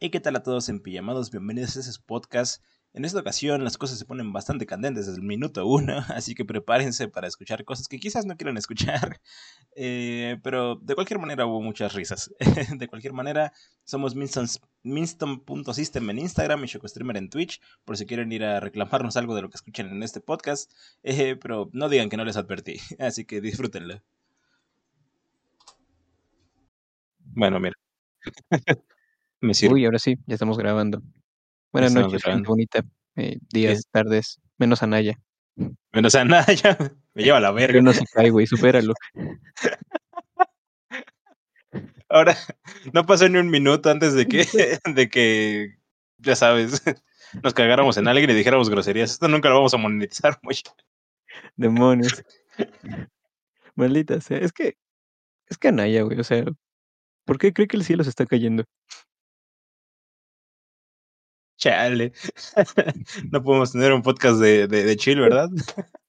Hey, ¿qué tal a todos en Pijamados? Bienvenidos a este podcast. En esta ocasión las cosas se ponen bastante candentes desde el minuto uno, así que prepárense para escuchar cosas que quizás no quieran escuchar, eh, pero de cualquier manera hubo muchas risas. de cualquier manera, somos Minston.system en Instagram y ShokoStreamer en Twitch, por si quieren ir a reclamarnos algo de lo que escuchan en este podcast, eh, pero no digan que no les advertí, así que disfrútenlo. Bueno, mira. Me sirve. Uy, ahora sí, ya estamos grabando. Buenas noches, gente bonita. Eh, días, tardes, menos Anaya. Menos Anaya, me lleva la verga. Yo no se cae, güey, supéralo. Ahora, no pasó ni un minuto antes de que, de que, ya sabes, nos cagáramos en alguien y dijéramos groserías. Esto nunca lo vamos a monetizar, güey. Demonios. Maldita sea. Es que, es que Anaya, güey, o sea, ¿por qué cree que el cielo se está cayendo? Chale. no podemos tener un podcast de, de, chill, ¿verdad?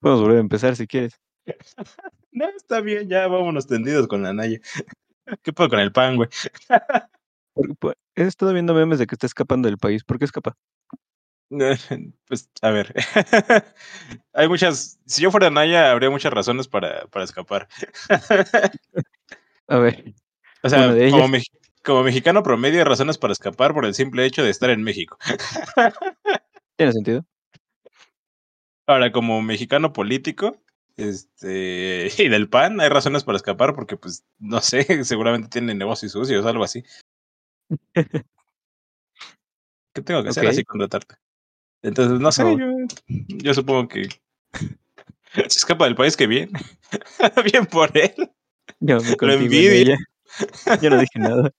Podemos volver a empezar si quieres. no, está bien, ya vámonos tendidos con la Naya. ¿Qué puedo con el pan, güey? Pues, he estado viendo memes de que está escapando del país. ¿Por qué escapa? Pues, a ver. Hay muchas. Si yo fuera Naya, habría muchas razones para, para escapar. a ver. O sea, como, como mexicano promedio hay razones para escapar por el simple hecho de estar en México. Tiene sentido. Ahora, como mexicano político, este, y del PAN, hay razones para escapar porque, pues, no sé, seguramente tienen negocios sucios algo así. ¿Qué tengo que hacer así contratarte? Entonces, no sé, yo, supongo que se escapa del país que bien. bien por él. Yo me Lo envidia. Yo no dije nada.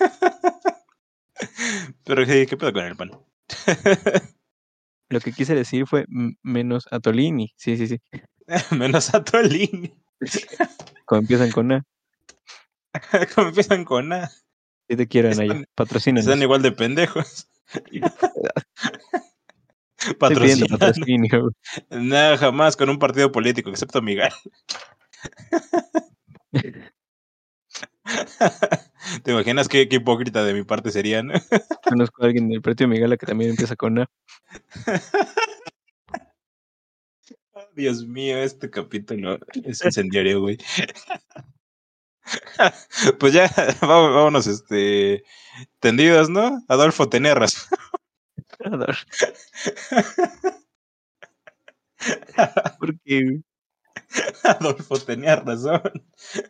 Pero, ¿qué, qué pedo con el pan? Lo que quise decir fue menos Atolini. Sí, sí, sí. menos Atolini. Empiezan con A. Como empiezan con A. Si te quieren ahí, patrocinan. Están igual de pendejos. patrocinio. Nada, jamás con un partido político, excepto Miguel. ¿Te imaginas qué, hipócrita de mi parte sería, no? Conozco a alguien del Pretio Miguel que también empieza con A. Dios mío, este capítulo es incendiario, güey. Pues ya, vámonos, este, tendidos, ¿no? Adolfo tenía razón. Adolfo. ¿Por qué? Adolfo tenía razón.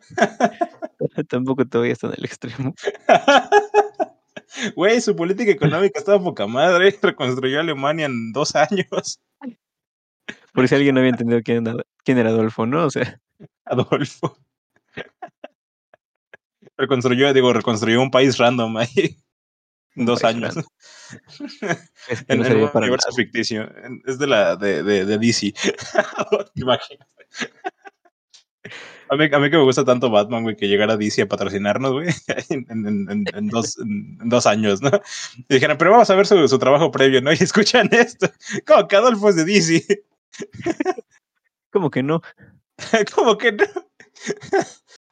Tampoco todavía está en el extremo. Güey, su política económica estaba poca madre. Reconstruyó Alemania en dos años. Por si alguien no había entendido quién era, quién era Adolfo, ¿no? O sea. Adolfo. Reconstruyó, digo, reconstruyó un país random ahí. En dos años. en, el universo ficticio. Es de la de, de, de DC. Imagínate. A mí, a mí que me gusta tanto Batman, güey, que llegara DC a patrocinarnos, güey, en, dos, en, dos, años, ¿no? Y dijeron, pero vamos a ver su, su trabajo previo, ¿no? Y escuchan esto. ¿Cómo que Adolfo es de DC? ¿Cómo que no? ¿Cómo que no?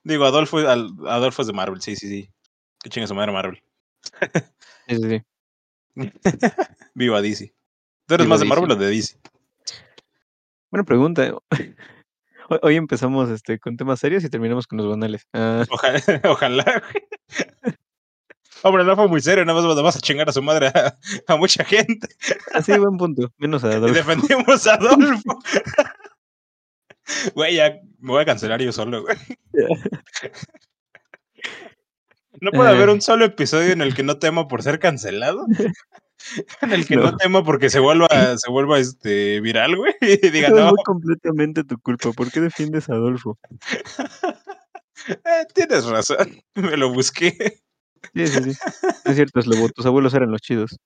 Digo, Adolfo, Adolfo es de Marvel, sí, sí, sí. Que chinga su madre Marvel. sí, sí, sí. Viva DC. ¿Tú eres más de Marvel o de DC? Buena pregunta. Hoy empezamos este, con temas serios y terminamos con los banales. Ah. Ojalá. ojalá. Hombre, no fue muy serio, nada más vamos a chingar a su madre a, mucha gente. Así, buen punto. Menos a Adolfo. Y defendimos a Adolfo. Güey, ya me voy a cancelar yo solo, güey. No puede haber un solo episodio en el que no temo por ser cancelado. en el que no, temo porque se vuelva, se vuelva este viral, güey. Y diga, no. Es completamente tu culpa. ¿Por qué defiendes a Adolfo? Eh, tienes razón. Me lo busqué. Sí, sí, sí. Es cierto, es tus abuelos eran los chidos.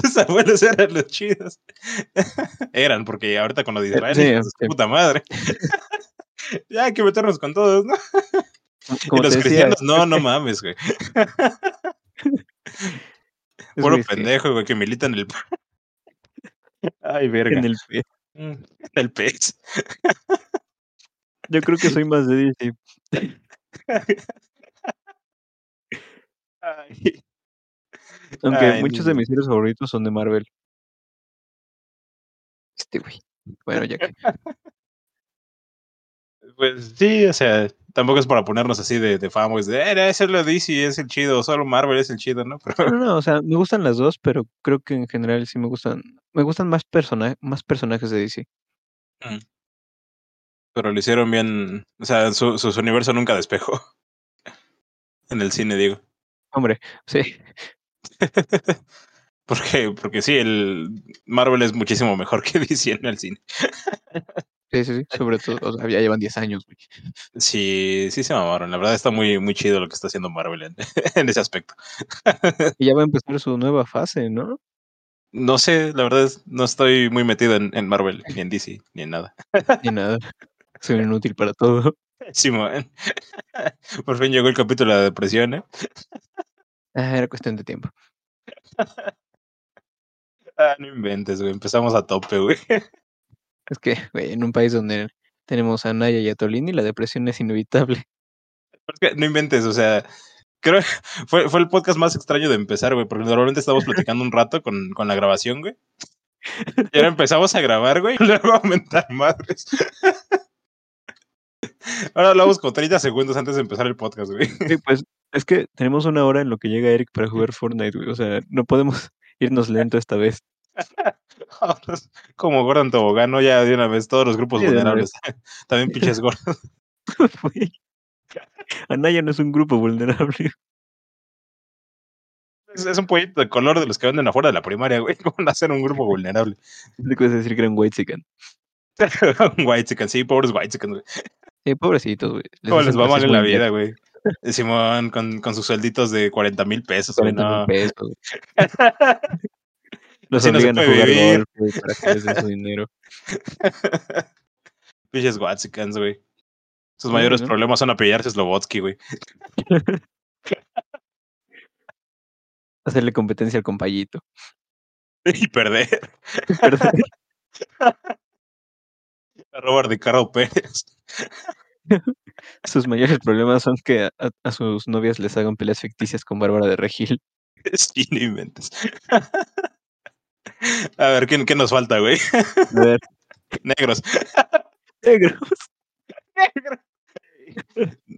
tus abuelos eran los chidos. eran, porque ahorita con lo de Israel, puta madre. ya hay que meternos con todos, ¿no? y los cristianos, no, no mames, güey. Puro pendejo, güey, que milita en el. Ay, verga. En el pez. Mm, en el pez. Yo creo que soy más de DC. Ay. Aunque Ay, muchos de mis héroes favoritos son de Marvel. Este güey. Bueno, ya que. Pues sí, o sea, tampoco es para ponernos así de, de fanboys de, eh, ese es lo DC, es el chido, solo Marvel es el chido, ¿no? Pero, No, no, o sea, me gustan las dos, pero creo que en general sí me gustan. Me gustan más, persona más personajes de DC. Mm. pero lo hicieron bien, o sea, su, su, su universo nunca despejó. En el cine, digo. Hombre, sí. porque, porque sí, el Marvel es muchísimo mejor que DC en el cine. Sí, sí, sí, sobre todo, o sea, ya llevan 10 años, güey. Sí, sí se mamaron. La verdad está muy, muy chido lo que está haciendo Marvel en, en ese aspecto. y ya va a empezar su nueva fase, ¿no? No sé, la verdad no estoy muy metido en, en, Marvel, ni en DC, ni en nada. Ni nada. Soy inútil para todo. Simón. Por fin llegó el capítulo de la depresión, ¿eh? Ah, era cuestión de tiempo. ah, no inventes, güey. Empezamos a tope, güey. Es que, güey, en un país donde tenemos a Naya y a Tolini, la depresión es inevitable. No inventes, o sea, creo que fue, fue el podcast más extraño de empezar, güey, porque normalmente estábamos platicando un rato con, con la grabación, güey. Y ahora empezamos a grabar, güey, y luego a aumentar madres. Ahora hablamos con 30 segundos antes de empezar el podcast, güey. Sí, pues es que tenemos una hora en lo que llega Eric para jugar Fortnite, güey. O sea, no podemos irnos lento esta vez. Como Gordon Tobogán, ¿no? Ya de una vez, todos los grupos Sí, vulnerables. También pinches gordos. Anaya no es un grupo vulnerable. Es, es, un pollito de color de los que venden afuera de la primaria, güey. ¿Cómo van a ser un grupo vulnerable? Le puedes decir que eran white chicken. white chicken, sí, pobres white chicken, güey. Sí, pobrecitos, güey. ¿Cómo les va mal en la vida, güey? Simón con, con, sus suelditos de 40 mil pesos, 40 mil no. pesos, güey. Los Así no obligan a jugar vivir. golf, para que les den su dinero. Pinches Watsicans, güey. Sus Sí, mayores ¿no? problemas son apellarse Slobotsky, güey. Hacerle competencia al compayito. Y perder. Perdón. A Robert Ricardo Pérez. Sus mayores problemas son que a sus novias les hagan peleas ficticias con Bárbara de Regil. Sí, no inventes. A ver, ¿qué, qué nos falta, güey? A ver, Negros. negros.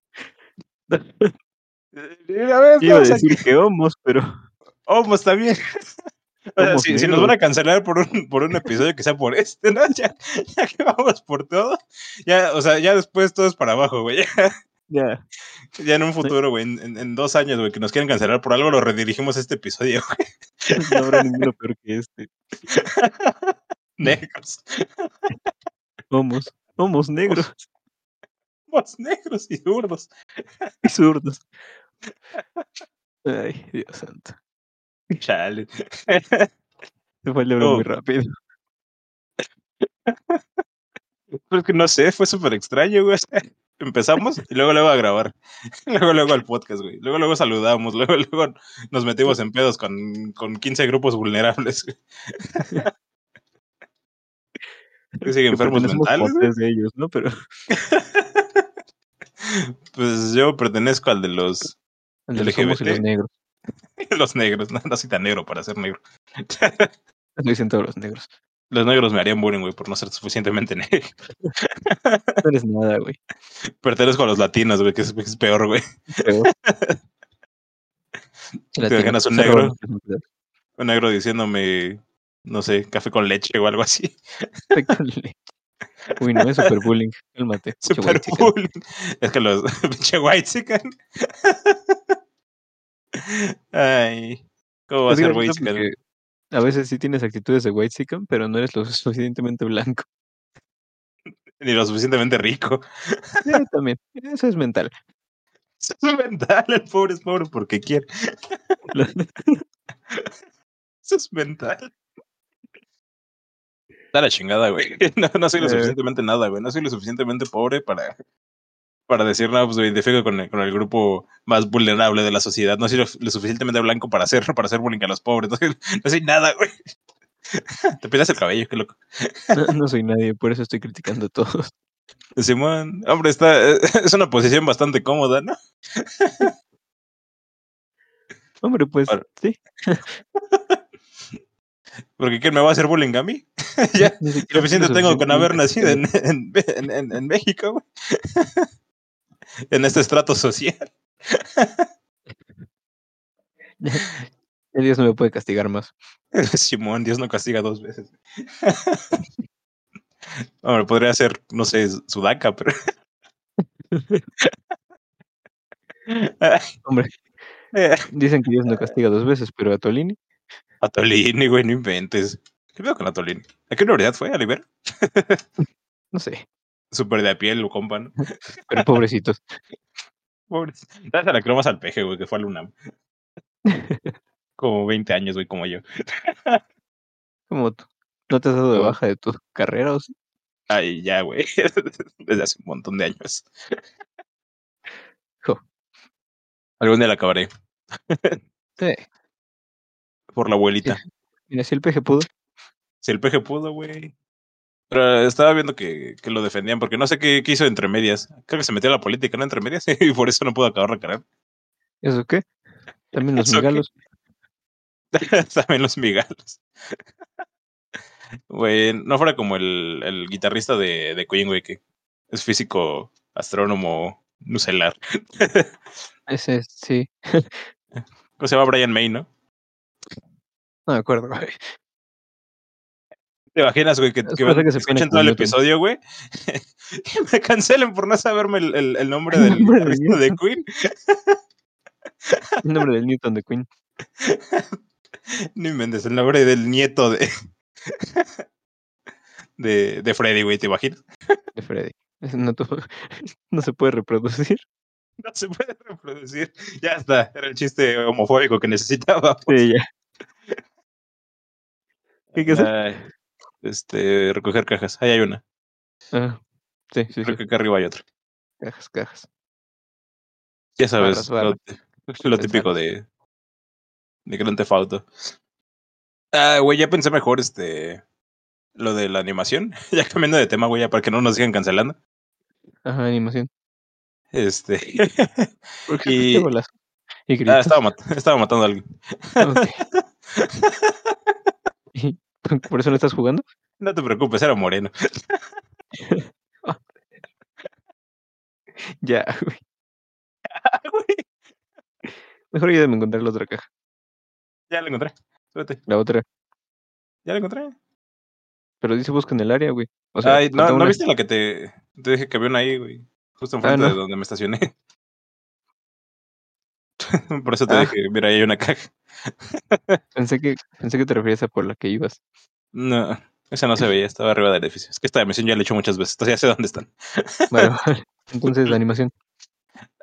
A ver, Iba a decir que homos, pero está bien. O sea, si, si nos negros. van a cancelar por un, por un episodio que sea por este, ¿no? Ya, ya que vamos por todo. Ya, o sea, ya después todo es para abajo, güey. Ya, ya, en un futuro, güey, en, dos años, güey, que nos quieren cancelar por algo, lo redirigimos a este episodio, güey. no habrá ninguno peor que este. Negros. Homos, homos negros Somos negros y zurdos. y zurdos. Ay, Dios santo. Chale. Se fue el libro Oh. muy rápido. Pero es que no sé, fue súper extraño, güey. Empezamos y luego luego a grabar. Luego luego al podcast, güey. Luego luego saludamos. Luego luego nos metimos en pedos con, con 15 grupos vulnerables. Que siguen enfermos mentales, de ellos, ¿no? Pero Pues yo pertenezco al de los, el de los y los negros. los negros. No, no soy tan negro para ser negro. Lo dicen todos los negros. Los negros me harían bullying, güey, por no ser suficientemente negro. No eres nada, güey. Pertenezco a los latinos, güey, que es, es peor, güey. Peor. Te ganas un negro. Un negro diciéndome, no sé, café con leche o algo así. Con leche. Uy, no, es super bullying. Cálmate. Super bullying. Es que los pinche white chicken. Ay, ¿cómo va a Es ser white chicken? A veces sí tienes actitudes de white chicken, pero no eres lo suficientemente blanco. Ni lo suficientemente rico. Sí, también. Eso es mental. Eso es mental, el pobre es pobre porque quiere. Eso es mental. Está la chingada, güey. No, no soy lo Eh. suficientemente nada, güey. No soy lo suficientemente pobre para, para decir, no, pues me identifico con el, con el grupo más vulnerable de la sociedad. No soy lo, lo suficientemente blanco para hacer, para hacer bullying a los pobres. No soy, no soy nada, güey. Te pintas el cabello, qué loco. No, no soy nadie, por eso estoy criticando a todos. Simón, hombre, está, es una posición bastante cómoda, ¿no? Hombre, pues Para- sí. Porque ¿quién me va a hacer bullying a mí? ya, suficiente tengo con haber nacido en, en, en- en México, güey. En este estrato social. Dios no me puede castigar más. Simón, Dios no castiga dos veces. Hombre, podría ser, no sé, Sudaca, pero. Hombre, dicen que Dios no castiga dos veces, pero a Tolini, Atolini, güey, no inventes. ¿Qué pedo con Atolini? ¿A qué universidad fue? ¿A Libera? no sé, Súper de a piel, lo compa, ¿no? pero pobrecitos. Pobre. ¿Sabes a la croma al peje, güey, que fue al UNAM? Como 20 años, güey, como yo. Como tú. ¿No te has dado de baja de tu carrera o sí? Ay, ya, güey. Desde hace un montón de años. Jo. Algún día la acabaré. Sí. Por la abuelita. Mira, si el peje pudo. Si el peje pudo, güey. Pero estaba viendo que, que lo defendían porque no sé qué, qué hizo entre medias. Creo que se metió a la política, ¿no? Entre medias. Y por eso no pudo acabar la carrera. ¿Eso qué? También los migalos. También los migalos. Güey, no fuera como el, el guitarrista de, de Queen, güey, que es físico, astrónomo, nucelar. Ese es- sí. ¿Cómo se llama Brian May, no? No me acuerdo, güey. ¿Te imaginas, güey, que, que, que se escuchen todo el episodio, güey? y me cancelen por no saberme el, el- el nombre del nombre de Queen. El nombre del Newton de Queen. No inventes, el nombre del nieto de. de, de Freddy, güey, ¿te imaginas? De Freddy. No, no se puede reproducir. No se puede reproducir. Ya está, era el chiste homofóbico que necesitaba. Sí, ya. ¿Qué hay que hacer? Este, recoger cajas. Ahí hay una. Ah, sí, sí, Creo sí. que acá arriba hay otra. Cajas, cajas. Ya sabes, Barras, lo, lo típico de, de Grand Theft Auto. Ah, güey, ya pensé mejor este lo de la animación. ya cambiando de tema, güey, ya para que no nos sigan cancelando. Ajá, animación. Este. ¿Por qué Y- escuché bolas? Y ah, estaba, mat- estaba matando a alguien. Ok. ¿Y ¿Por eso no estás jugando? No te preocupes, era moreno. Ya, güey. Mejor ayúdame a encontrar la otra caja. ya la encontré. Súbete. La otra. Ya la encontré. Pero dice busca en el área, güey. O sea, Ay, no, falta ¿no una. viste la que te, te dije que había una ahí, güey? Justo Ah, enfrente no. de donde me estacioné. Por eso te Ah. dije, mira, ahí hay una caja. Pensé que, pensé que te referías a por la que ibas. No, esa no se veía, estaba arriba del edificio. Es que esta misión ya la he hecho muchas veces, entonces ya sé dónde están. Vale. Entonces, la animación.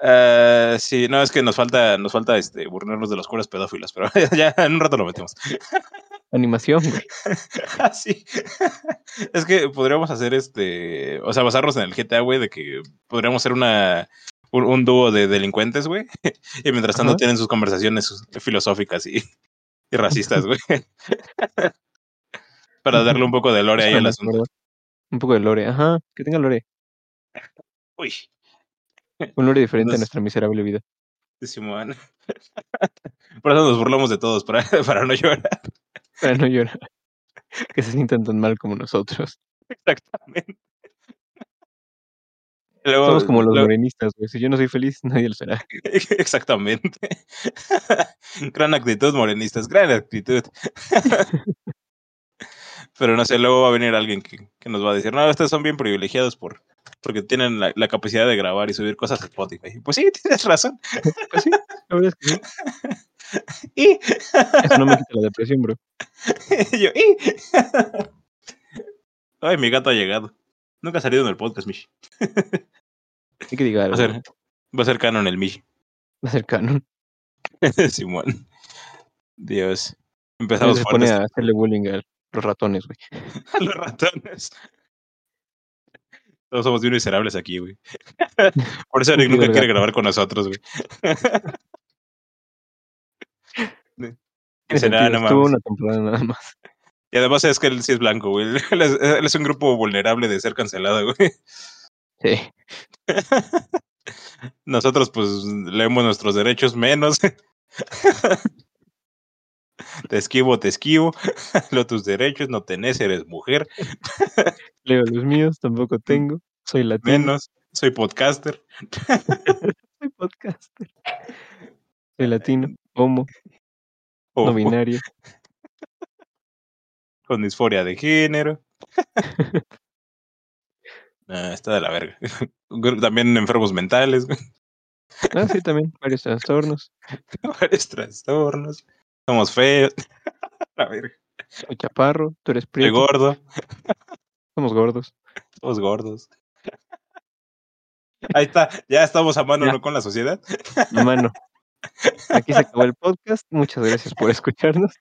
Ah, sí, no, es que nos falta, nos falta este, burlarnos de los curas pedófilos, pero ya en un rato lo metemos. Animación, güey. Ah, sí. es que podríamos hacer este, o sea, basarnos en el GTA, güey, de que podríamos ser una, un, un dúo de delincuentes, güey, y mientras tanto Ajá. tienen sus conversaciones filosóficas y, y racistas, güey. Para darle un poco de lore ahí al asunto. Un poco de lore. Ajá, que tenga lore. Uy, Un lore diferente a nuestra miserable vida. Simón. Por eso nos burlamos de todos, para, para no llorar. Para no llorar. Que se sientan tan mal como nosotros. Exactamente. Luego- Somos como los morenistas, güey. Si yo no soy feliz, nadie lo será. Exactamente. gran actitud, morenistas, gran actitud. Pero no sé, luego va a venir alguien que, que nos va a decir, no, ustedes son bien privilegiados por porque tienen la, la capacidad de grabar y subir cosas a Spotify. Pues sí, tienes razón. Pues sí, la verdad es que sí. Y Eso no me quita la depresión, bro. yo, y Ay, mi gato ha llegado. Nunca ha salido en el podcast, Mishi. Hay que diga Va a ser, va a ser canon el Mishi. Va a ser canon. Simón. Dios. Empezamos se pone fuertes. a hacerle bullying a los ratones, güey. a los ratones. Todos somos bien miserables aquí, güey. Por eso Eric Un nunca quiere grabar con nosotros, güey. Tiene Dice, "Nah, sentido, no Estuvo mames". una temporada nada más. Y además es que él sí es blanco, güey. Él es, él es un grupo vulnerable de ser cancelado, güey. Sí. Nosotros, pues, leemos nuestros derechos menos. te esquivo, te esquivo. Lo tus derechos no tenés, eres mujer. Leo los míos, tampoco tengo. Soy latino. Menos, soy podcaster. Soy podcaster. Soy latino, homo, O no binario. con disforia de género. Ah, está de la verga. También enfermos mentales. Ah, sí, también, varios trastornos. varios trastornos. Somos feos. la verga. Soy chaparro, tú eres Soy prieto, gordo. somos gordos. Somos gordos. Ahí está, ya estamos a mano Ya. ¿no? con la sociedad. Mano. Aquí se acabó el podcast. Muchas gracias por escucharnos.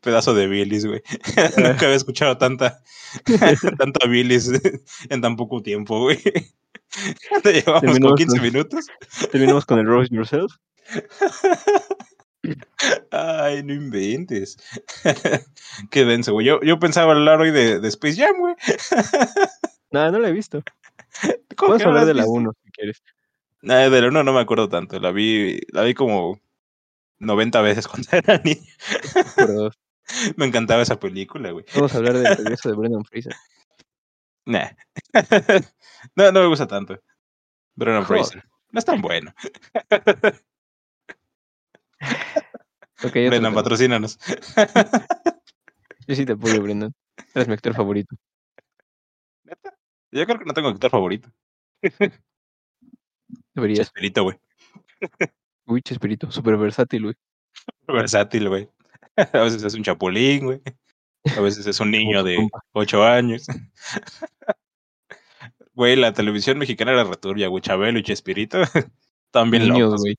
Pedazo de bilis, güey. Nunca había escuchado tanta, tanta bilis en tan poco tiempo, güey. Te llevamos con Terminamos 15 con- minutos. Terminamos con el Roast Yourself. Ay, no inventes. Qué denso, güey. Yo, yo pensaba hablar hoy de, de Space Jam, güey. No, no la he visto. ¿Cómo Puedes hablar de la visto? 1 si quieres. Nah, de la 1 no me acuerdo tanto. La vi, la vi como 90 veces cuando era niño. Me encantaba esa película, güey. vamos a hablar del regreso de Brendan Fraser. Nah. no, no me gusta tanto. Brendan Joder. Fraser. No es tan bueno. Ok, otro Brendan, patrocínanos. Yo sí te apoyo, Brendan. Eres mi actor favorito. ¿Neta? Yo creo que no tengo actor favorito. Deberías. Chespirito, güey. Uy, Chespirito, súper versátil, güey. Versátil, güey. A veces es un chapulín, güey. A veces es un niño de. 8 años. Güey, la televisión mexicana era returbia, güey. Chabelo y Chespirito. También Niños, güey.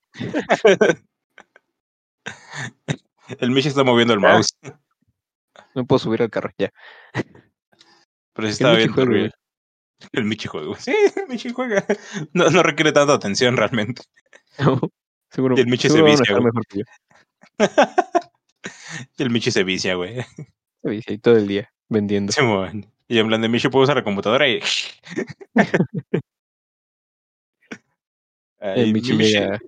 El Michi está moviendo el mouse. No puedo subir al carro ya. Pero sí estaba bien turbio. El Michi juega, güey. Sí, el Michi juega. No, no requiere tanta atención realmente. Seguro Y el Michi se a vicia, güey. Y el Michi se vicia, güey. Se vicia ahí todo el día vendiendo. Simón. Y en plan de Michi puedo usar la computadora y. Ay, el mi Michi Michi. llega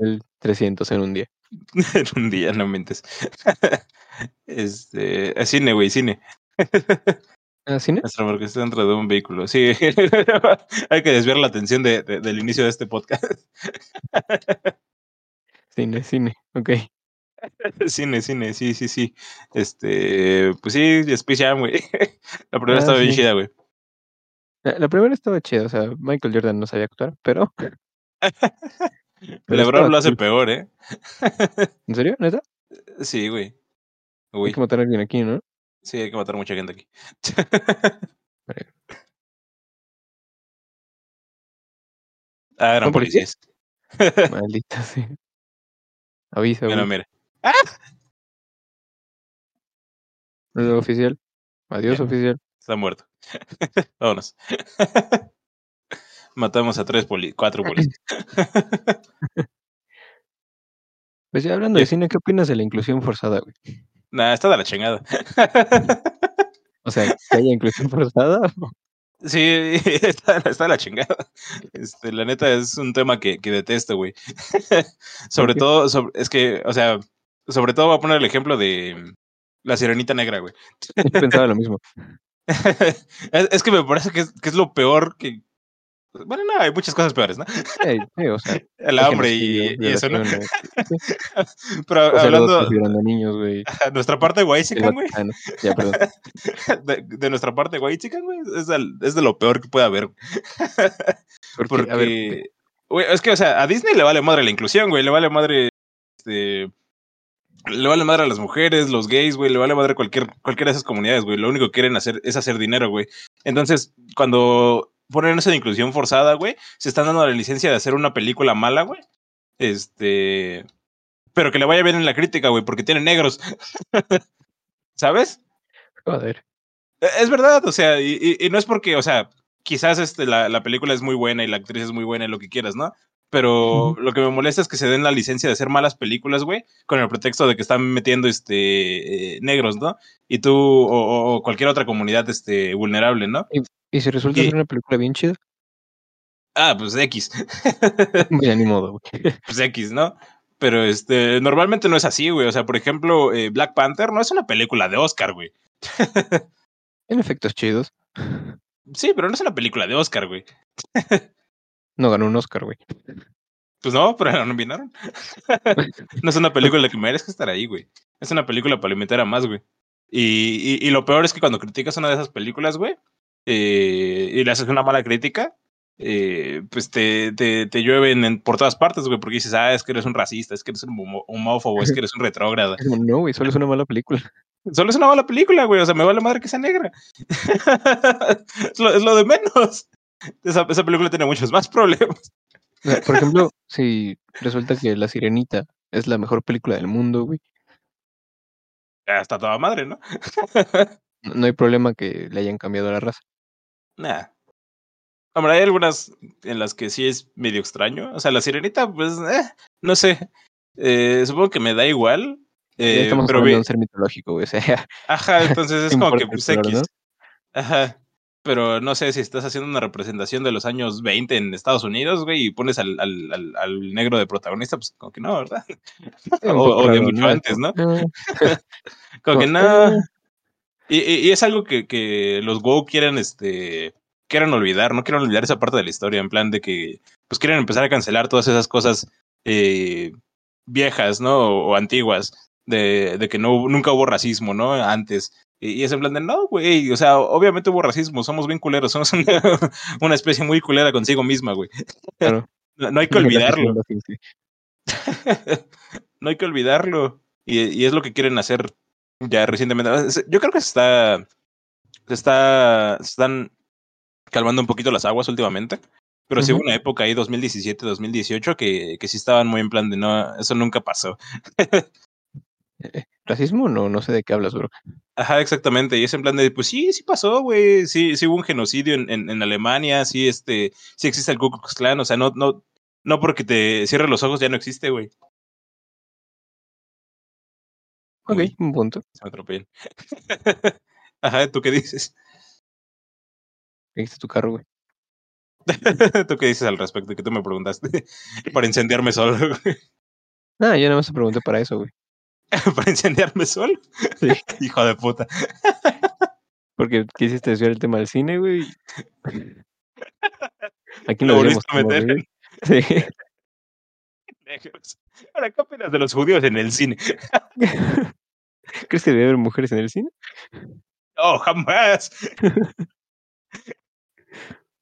al 300 en un día. en un día, no mentes. este. es cine, güey, cine. ¿Ah, cine? Nuestra marca está dentro de un vehículo. Sí. Hay que desviar la atención de- de- del inicio de este podcast. Cine, cine. Ok. cine, cine, sí, sí, sí. Este. Pues sí, Space Jam, güey. La primera Ah, estaba bien sí. chida, güey. La, la primera estaba chida, o sea, Michael Jordan no sabía actuar, pero. pero LeBron lo hace cool. peor, ¿eh? ¿En serio? ¿Neta? Sí, güey. Hay que matar a alguien aquí, ¿no? sí, hay que matar mucha gente aquí. Ah, eran ¿Son policías? Maldita sea. Avisa, Mira, güey. mira. Reloj oficial. Adiós, oficial. Está muerto. Vámonos. Matamos a tres poli cuatro policías. Pues ya hablando de cine, ¿qué opinas de la inclusión forzada, güey? nah, está de la chingada. O sea, que haya inclusión forzada. Sí, está, está la chingada. Este, la neta es un tema que, que detesto, güey. sobre todo, sobre- es que, o sea, sobre todo voy a poner el ejemplo de la sirenita negra, güey. Yo pensaba lo mismo. es, es que me parece que es, que es lo peor que. Bueno, no, hay muchas cosas peores, ¿no? Sí, sí, o sea, El hambre y, eso, ¿no? Pero o sea, hablando a niños, güey. de nuestra parte el Whitezican, güey. Ya, perdón. De, de nuestra parte Whitezican, güey, es, es de lo peor que puede haber. Porque, Porque, a ver, güey, es que, o sea, a Disney le vale madre la inclusión, güey, le vale madre, este, le vale madre a las mujeres, los gays, güey, le vale madre cualquier, cualquiera de esas comunidades, güey, lo único que quieren hacer es hacer dinero, güey. Entonces, cuando ponen esa inclusión forzada, güey, se están dando la licencia de hacer una película mala, güey, este, pero que le vaya bien en la crítica, güey, porque tiene negros. ¿Sabes? joder. Eh, Es verdad, o sea, y, y- y no es porque, o sea, quizás este, la, la película es muy buena y la actriz es muy buena y lo que quieras, ¿no? Pero lo que me molesta es que se den la licencia de hacer malas películas, güey, con el pretexto de que están metiendo este eh, negros, ¿no? Y tú, o, o- o cualquier otra comunidad este, vulnerable, ¿no? Y si resulta ser una película bien chida, Ah, pues X. ya ni modo, güey. pues X, ¿no? Pero este, normalmente no es así, güey. O sea, por ejemplo, eh, Black Panther no es una película de Oscar, güey. En efectos chidos. Sí, pero no es una película de Oscar, güey. No ganó un Oscar, güey. Pues no, pero la nominaron. no es una película que merezca estar ahí, güey. Es una película para alimentar a más, güey. Y, y, y, lo peor es que cuando criticas una de esas películas, güey, eh, y le haces una mala crítica, eh, pues te, te, te llueven en, por todas partes, güey, porque dices, ah, es que eres un racista, es que eres un homófobo, es que eres un retrógrado. No, güey, solo es una mala película. Solo es una mala película, güey, o sea, me vale madre que sea negra. es, lo, es, lo, de menos. Esa, esa película tiene muchos más problemas. Por ejemplo, si resulta que La Sirenita es la mejor película del mundo, güey. Ya está toda madre, ¿no? no hay problema que le hayan cambiado la raza. Nah. Hombre, hay algunas en las que sí es medio extraño. O sea, la sirenita, pues, eh, no sé. Eh, supongo que me da igual. Eh, Estamos pero vi- un ser mitológico, güey. O sea, Ajá, entonces es como que pues color, X. ¿no? Ajá. Pero no sé si estás haciendo una representación de los años 20 en Estados Unidos, güey, y pones al, al, al, al negro de protagonista, pues como que no, ¿verdad? O, de mucho antes, ¿no? Como que no, Y, y, y es algo que, que los WoW quieren, este, quieren olvidar, no quieren olvidar esa parte de la historia, en plan de que, pues quieren empezar a cancelar todas esas cosas eh, viejas, ¿no? O, o antiguas, de, de que no, nunca hubo racismo, ¿no? Antes. Y, y es en plan de, no, güey, o sea, obviamente hubo racismo, somos bien culeros, somos una, una especie muy culera consigo misma, güey. Claro. No, no hay que olvidarlo. no hay que olvidarlo. Y, y es lo que quieren hacer ya recientemente. Yo creo que se está. Se está. Se están calmando un poquito las aguas últimamente. Pero sí hubo una época ahí, 2017, 2018, que, que sí estaban muy en plan de no, eso nunca pasó. Eh, ¿Racismo? No, no sé de qué hablas, bro. Ajá, exactamente. Y es en plan de, pues sí, sí pasó, güey. Sí, sí hubo un genocidio en, en, en Alemania, sí, este, sí existe el Ku Klux Klan. O sea, no, no, no porque te cierres los ojos ya no existe, güey. Ok, Uy. un punto. Se me atropellan. Ajá, ¿tú qué dices? Dijiste tu carro, güey. ¿Tú qué dices al respecto? Que tú me preguntaste. Para incendiarme solo. güey. Ah, yo nada más te pregunté para eso, güey. ¿Para incendiarme solo? Sí. Hijo de puta. Porque quisiste desviar el tema del cine, güey. Aquí Lo volviste decíamos a meter. Sí. negros. Ahora, ¿qué opinas de los judíos en el cine? ¿Crees que debe haber mujeres en el cine? ¡Oh, jamás!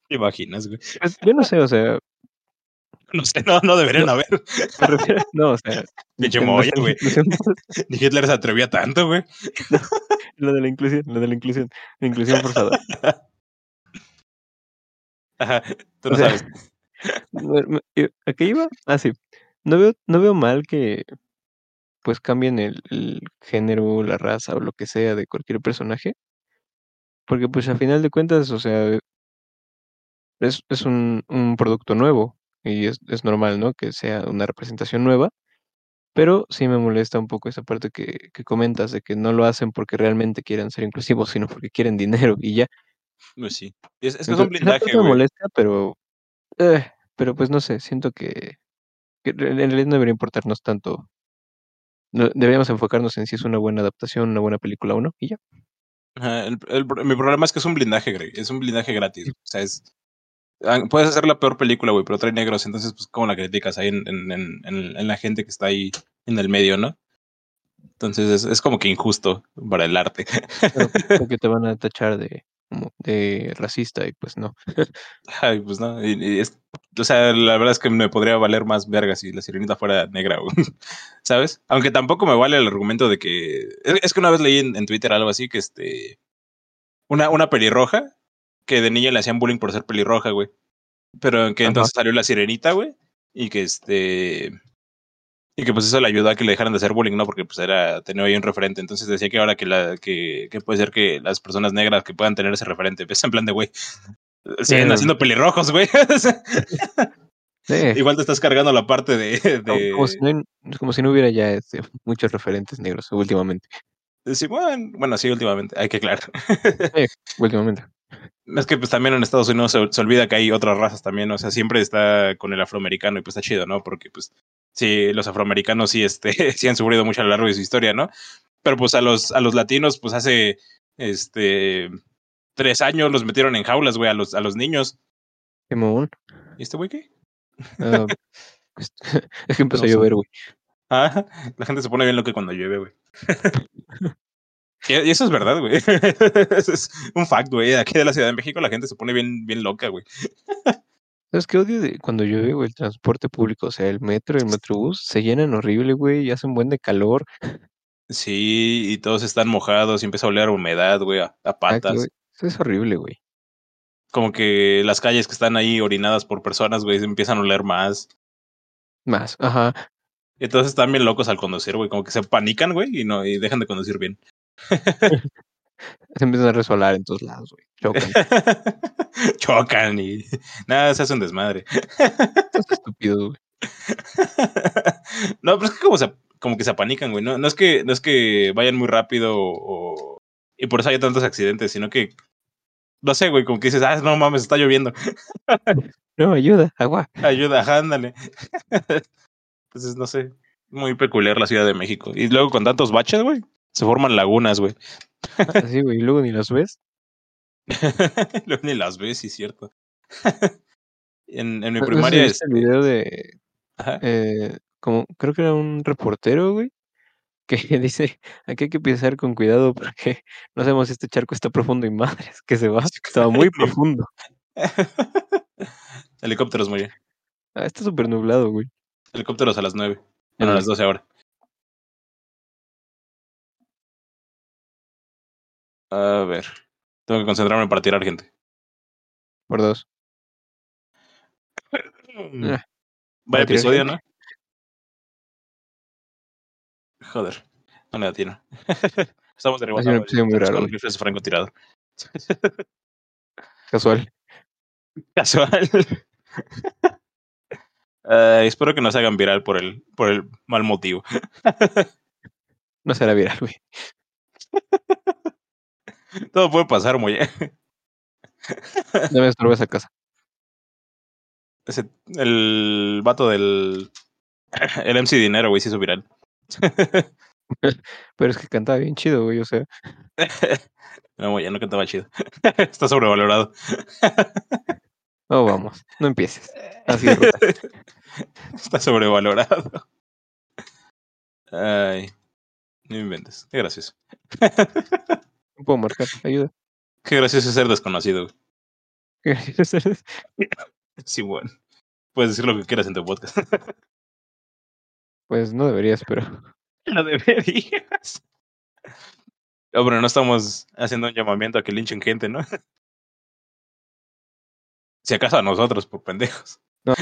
¿Te imaginas, güey? Pues yo no sé, o sea, No sé, no, no deberían haber. refiero, no, o sea, Pinche güey. Ni Hitler se atrevía tanto, güey. Lo de la inclusión, lo de la inclusión, la inclusión forzada. Ajá, tú O no sea, sabes. ¿A qué iba? Ah, sí. No veo, no veo mal que pues cambien el, el género, la raza o lo que sea de cualquier personaje. Porque pues a final de cuentas, o sea, es, es un, un producto nuevo y es, es normal, ¿no? Que sea una representación nueva. Pero sí me molesta un poco esa parte que, que comentas de que no lo hacen porque realmente quieren ser inclusivos, sino porque quieren dinero y ya. Pues sí. Es, es que es un Entonces, esa blindaje, parte me güey. molesta, pero, eh, pero pues no sé, siento que, que en realidad no debería importarnos tanto. No- deberíamos enfocarnos en si es una buena adaptación, una buena película o no, y ya. Ajá, el- el pro- mi problema es que es un blindaje, Greg. Es un blindaje gratis. O sea, es. ah, Puedes hacer la peor película, güey, pero trae negros. Entonces, pues, ¿cómo la criticas ahí en, en, en, en- en la gente que está ahí en el medio, no? Entonces, es, es como que injusto para el arte. Pero porque te van a tachar de, como de racista y pues no. Ay, pues no. y- y es- o sea, la verdad es que me podría valer más verga si la sirenita fuera negra. ¿Sabes? Aunque tampoco me vale el argumento de que. Es, es que una vez leí en, en Twitter algo así que este. Una, una pelirroja que de niña le hacían bullying por ser pelirroja, güey. Pero que Ajá. entonces salió la sirenita, güey. Y que este. Y que pues eso le ayudó a que le dejaran de hacer bullying, ¿no? Porque pues era, tenía ahí un referente. Entonces decía que ahora que la, que, que puede ser que las personas negras que puedan tener ese referente, pues en plan de güey. Siguen haciendo pelirrojos, güey. Igual te estás cargando la parte de. como, como si de... no, como si no hubiera ya este, muchos referentes negros últimamente. de Simón. Bueno, sí, últimamente, hay que aclarar. Eh, últimamente. Es que pues también en Estados Unidos se, se, olvida que hay otras razas también, o sea, siempre está con el afroamericano y pues está chido, ¿no? Porque pues sí, los afroamericanos sí, este, sí han sufrido mucho a lo largo de su historia, ¿no? Pero pues a los, a los latinos, pues hace, este, tres años los metieron en jaulas, güey, a los, a los niños. ¿Qué mon? ¿Y este güey qué? Uh, es que empezó no, a llover, güey. Ah, la gente se pone bien loca cuando llueve, güey. Y eso es verdad, güey. eso es un fact, güey. Aquí de la Ciudad de México la gente se pone bien, bien loca, güey. ¿Sabes qué odio de cuando llueve, güey? El transporte público, o sea, el metro, el metrobús, se llenan horrible, güey, y hacen buen de calor. Sí, y todos están mojados y empieza a oler a humedad, güey, a, a patas. Exacto, Eso es horrible, güey. Como que las calles que están ahí orinadas por personas, güey, empiezan a oler más. Más, ajá. Y entonces están bien locos al conducir, güey, como que se panican, güey, y no, y dejan de conducir bien. se empiezan a resolar en todos lados, güey. Chocan. Chocan y nada, se hace un desmadre. Estás estúpido, güey. no, pero es que como, se, como que se apanican, güey. No, no, es que, no es que vayan muy rápido o, y por eso hay tantos accidentes, sino que no sé, güey, como que dices, ah, no mames, está lloviendo. no, ayuda, agua. Ayuda, ándale. Entonces, no sé, muy peculiar la Ciudad de México. Y luego con tantos baches, güey, se forman lagunas, güey. sí, güey, y luego ni las ves. luego ni las ves, sí, es cierto. en, en mi primaria... ¿No este... el video de... Eh, como, creo que era un reportero, güey, que dice, aquí hay que pisar con cuidado porque no sabemos si este charco está profundo y madres, que se va, estaba muy profundo. Helicópteros, muy bien. Ah, está súper nublado, güey. Helicópteros a las 9. Bueno, a las 12 ahora. A ver. Tengo que concentrarme para tirar gente. Por dos. Ah, Vaya episodio, ¿no? Joder, no le atino. Estamos episodio muy raro. con rifles de francotirador. Casual. Casual. Uh, espero que no se hagan viral por el, por el mal motivo. no será viral, güey. Todo puede pasar, muy bien. Me destruyó esa casa. Ese, el vato del. El MC Dinero, güey, se hizo viral. Pero es que cantaba bien chido, güey, o sea. No, ya no cantaba chido. Está sobrevalorado. Oh, vamos, no empieces. Así ruta. Está sobrevalorado. Ay, no inventes. Qué gracioso. No puedo marcar, ayuda. Qué gracioso ser desconocido. Qué gracioso ser Sí, bueno. Puedes decir lo que quieras en tu podcast. Pues no deberías, pero. No deberías. No, pero no estamos haciendo un llamamiento a que linchen gente, ¿no? Si acaso a nosotros, por pendejos. No.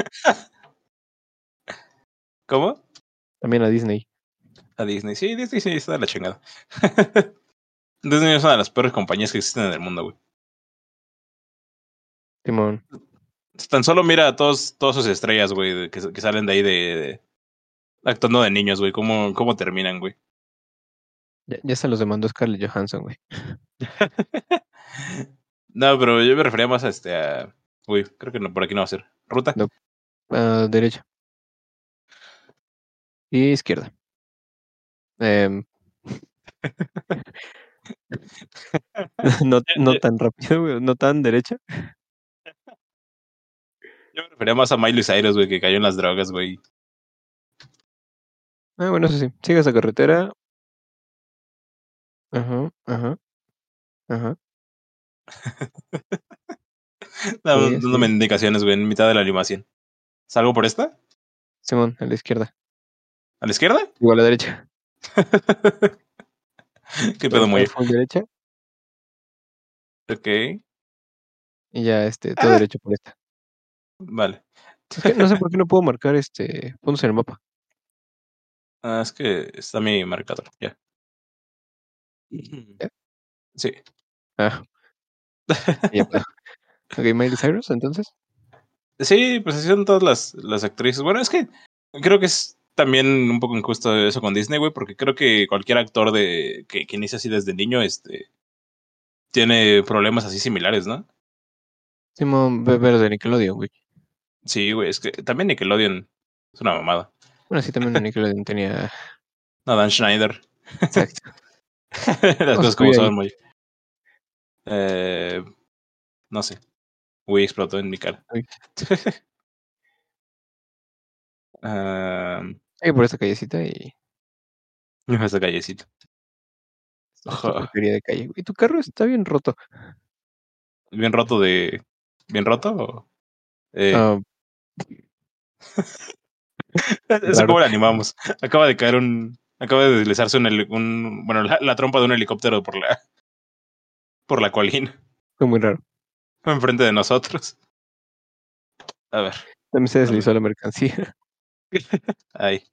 ¿Cómo? También a Disney. A Disney. Sí, Disney sí está de la chingada. Disney es una de las peores compañías que existen en el mundo, güey. Timón. Tan solo mira a todos, todas sus estrellas, güey, que, que, salen de ahí de, de actuando de niños, güey. ¿Cómo, ¿Cómo terminan, güey? Ya, ya se los demandó Scarlett Johansson, güey. no, pero yo me refería más a este a. Uy, creo que no, por aquí no va a ser. ¿Ruta? No. Uh, derecha. Y izquierda. Eh, no, no tan rápido, güey. No tan derecha. Yo me refería más a Miley Cyrus, güey, que cayó en las drogas, güey. Ah, bueno, eso sí. Sigue esa carretera. Ajá, ajá. Ajá. Dándome sí, sí. indicaciones, güey, en mitad de la animación. ¿Salgo por esta? Simón, a la izquierda. ¿A la izquierda? Igual a la derecha. ¿Qué pedo muy? La derecha. Ok. Y ya, este, todo ah. derecho por esta. Vale. Es que no sé por qué no puedo marcar este puntos en el mapa. Ah, es que está mi marcador, ya. ¿Ya? Sí. Ah. ya. Ok, Miley Cyrus, entonces. Sí, pues así son todas las, las actrices. Bueno, es que creo que es también un poco injusto eso con Disney, güey, porque creo que cualquier actor de que, que inicia así desde niño, este, tiene problemas así similares, ¿no? Simón, ve ver de Nickelodeon, güey. Sí, güey, es que también Nickelodeon es una mamada. Bueno, sí, también Nickelodeon tenía. No, Dan Schneider. Exacto. Las cosas como son, muy. Eh, no sé. Uy, explotó en mi cara. Uy. Ahí por esta callecita y. callecita. Esta Ajá. porquería de calle. Y tu carro está bien roto. ¿Bien roto de. ¿Bien roto? Eh, Ah, Eso Claro. cómo lo animamos. Acaba de caer un. Acaba de deslizarse un, heli- un bueno, la, la trompa de un helicóptero por la. por la colina. fue muy raro. Enfrente de nosotros. A ver. También se deslizó la mercancía. Ahí.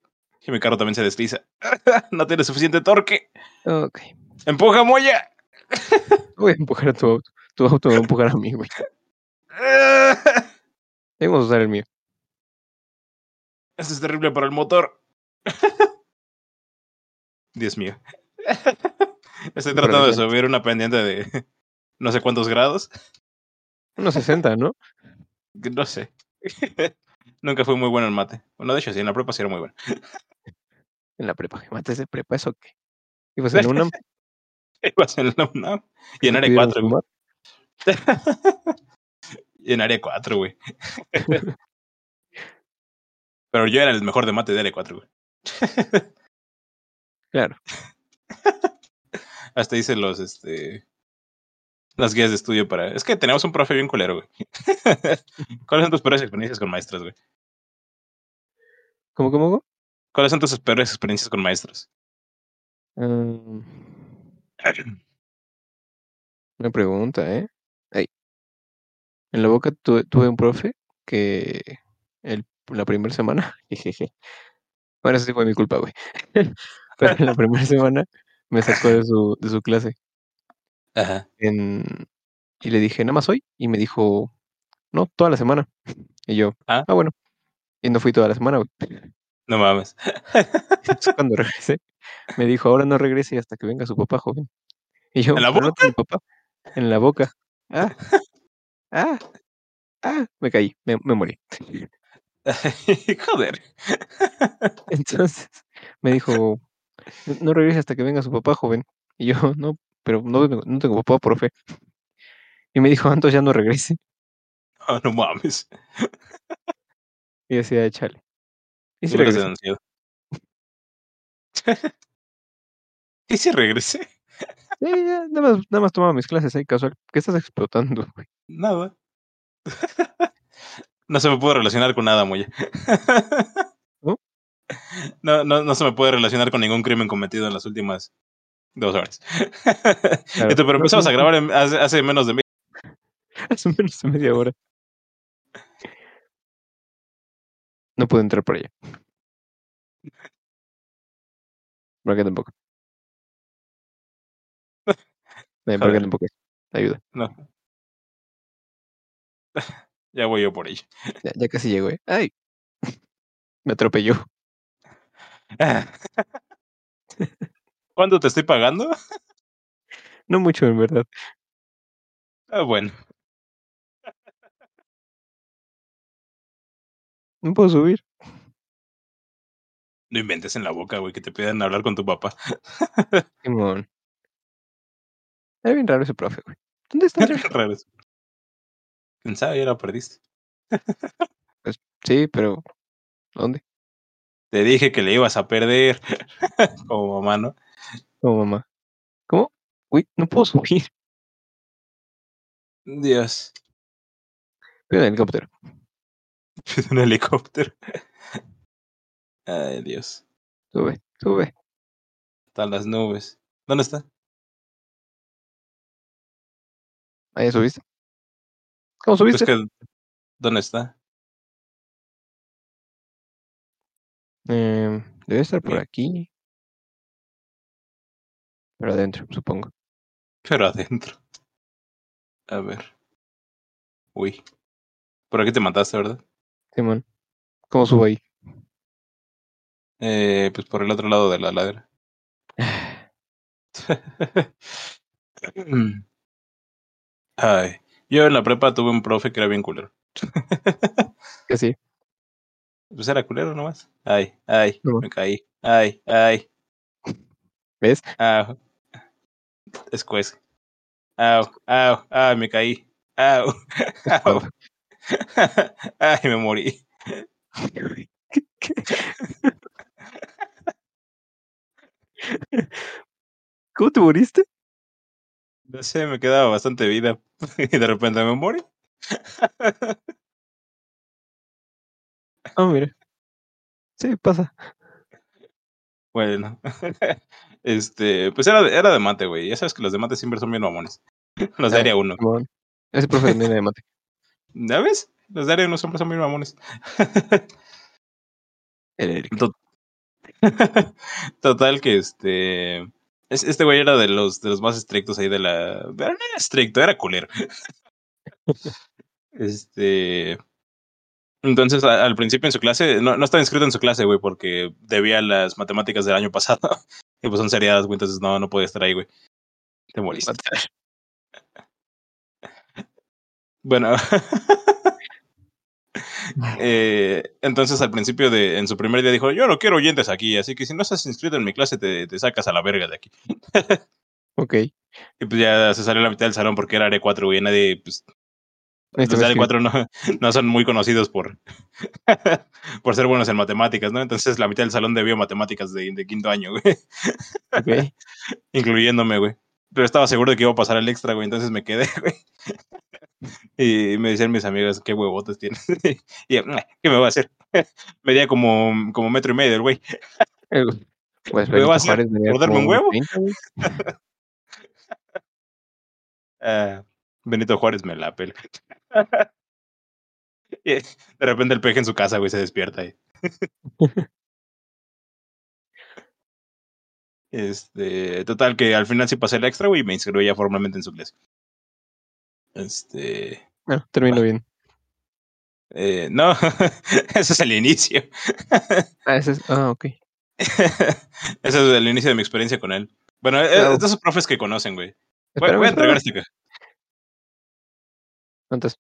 Y mi carro también se desliza. no tiene suficiente torque. Ok. ¡Empuja, Moya! Voy a empujar a tu auto. Tu auto va a empujar a mí, güey. A usar el mío. Esto es terrible para el motor. Dios mío. Estoy tratando de subir una pendiente de no sé cuántos grados. Unos 60, ¿no? No sé. Nunca fui muy bueno en mate. Bueno, de hecho, sí, en la prepa sí era muy bueno. En la prepa. ¿Mates de prepa? ¿Eso qué? Y pues en la UNAM. Ibas en la UNAM. Y en ¿te área pidieron 4, güey. fumar? Y en área 4, güey. Pero yo era el mejor de mate de área 4, güey. Claro. Hasta hice los, este. Las guías de estudio para. Es que tenemos un profe bien culero, güey. ¿Cuáles son tus peores experiencias con maestros, güey? ¿Cómo, cómo? ¿Cuáles son tus peores experiencias con maestros? Mm, una pregunta, ¿eh? Ay. En la boca tuve, tuve un profe que el, la primera semana, jejeje. Bueno, eso sí fue mi culpa, güey. Pero en la primera semana me sacó de su, de su clase Ajá. en, y le dije, nada más hoy. Y me dijo, no, toda la semana. Y yo, Ah. ah, bueno. Y no fui toda la semana, güey. No mames. Entonces, cuando regresé, me dijo, ahora no regrese hasta que venga su papá, joven. Y yo, ¿En la "¿Pero no tengo papá? En la boca. Ah, ah, ah, me caí, me, me morí. Joder. Entonces me dijo, "No- no regrese hasta que venga su papá, joven. Y yo, no, pero no, tengo- no tengo papá, profe. Y me dijo, entonces ya no regrese. Oh, no mames. Y decía, échale. Y Hubieras regresé. ¿Y si regresé? Sí, ya, nada más, nada más tomaba mis clases ahí casual. ¿Qué estás explotando, güey? Nada. No se me puede relacionar con nada, Moya. ¿No? No, no, no se me puede relacionar con ningún crimen cometido en las últimas dos horas. Claro. Esto, pero empezamos a grabar en- hace, hace menos de Hace menos de media hora. No pude entrar por allá. Por acá tampoco. Eh, por acá tampoco. Ayuda. No. Ya voy yo por ello. Ya, ya casi llego, ¿eh? ¡Ay! Me atropelló. ¿Cuánto te estoy pagando? No mucho, en verdad. Ah, bueno. No puedo subir. No inventes en la boca, güey, que te pidan hablar con tu papá. Simón. Era bien raro ese profe, güey. ¿Dónde está? Qué raro eso. ¿Quién sabe? Ya la perdiste. Sí, pero ¿dónde? Te dije que le ibas a perder. Como mamá, ¿no? Oh, mamá. ¿Cómo? Uy, no puedo subir. Dios. Pido el helicóptero. Es un helicóptero. Ay, Dios. Sube, sube. Están las nubes. ¿Dónde está? Ahí subiste. ¿Cómo Pues subiste? que, ¿Dónde está? Em, debe estar por aquí. Pero adentro, supongo. Pero adentro. A ver. Uy. Por aquí te mataste, ¿verdad? Simón. ¿Cómo subo ahí? Eh, pues por el otro lado de la ladera. Ay. Yo en la prepa tuve un profe que era bien culero. Que sí. Pues era culero nomás. Ay, ay, No. me caí. Ay, ay. ¿Ves? Au. Escuece. Au, au, ay, me caí. Au, au. Ay, me morí. ¿Cómo te moriste? No sé, me quedaba bastante vida. Y de repente me morí. Ah, mira. Sí, pasa. Bueno. Este, pues era de, era de mate, güey. Ya sabes que los de mate siempre son bien mamones. Los de Ah, área 1. Simón. Ese profe era de mate. ¿Ya ves? Los de área 1 siempre son bien mamones. El Eric. Tot- Total que este. es- Este güey era de los, de los más estrictos ahí de la. Pero no era estricto, era culero. Este. Entonces, a- al principio en su clase, no, no estaba inscrito en su clase, güey, porque debía las matemáticas del año pasado. Y pues son seriadas, güey, entonces no, no podía estar ahí, güey. Te moriste. Bueno. eh, entonces al principio de, en su primer día dijo, yo no quiero oyentes aquí, así que si no estás inscrito en mi clase te, te sacas a la verga de aquí. Ok. Y pues ya se salió la mitad del salón porque era área 4, güey, nadie, pues, los Necesitaba de área escribir. 4 no, no son muy conocidos por, por ser buenos en matemáticas, ¿no? Entonces la mitad del salón debió matemáticas de, de quinto año, güey, Ok. incluyéndome, güey. Pero estaba seguro de que iba a pasar el extra, güey, entonces me quedé, güey. Y me decían mis amigos, qué huevotes tienes. y yo, "Nah, ¿qué me voy a hacer? Medía como, como metro y medio el güey. Eh, Pues ¿Me va a hacer morderme como un huevo? 1.30, güey. Ah, Benito Juárez me la pela. De repente el peje en su casa, güey, se despierta ahí. Este, total, que al final sí pasé el extra, güey, y me inscribí ya formalmente en su clase. Este, Bueno, terminó bien. eh, no, ese es el inicio. Ah, ese es. Ah, ok. ese es el inicio de mi experiencia con él. Bueno, es Claro. de esos profes que conocen, güey. Voy, a entregar este ¿Cuántas?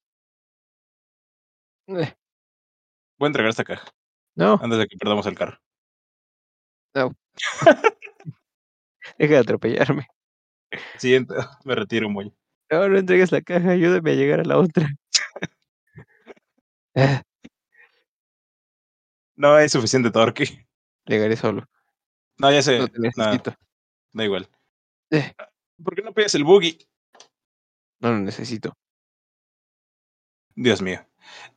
Eh, Voy a entregar esta caja No, antes de que perdamos el carro. deja de atropellarme. Siguiente, me retiro, muy. No, no entregues la caja, ayúdame a llegar a la otra. Ah, No hay suficiente torque. llegaré solo. No, ya sé. No te no, necesito. da igual. Eh, ¿Por qué no pegas el buggy? no lo necesito. Dios mío.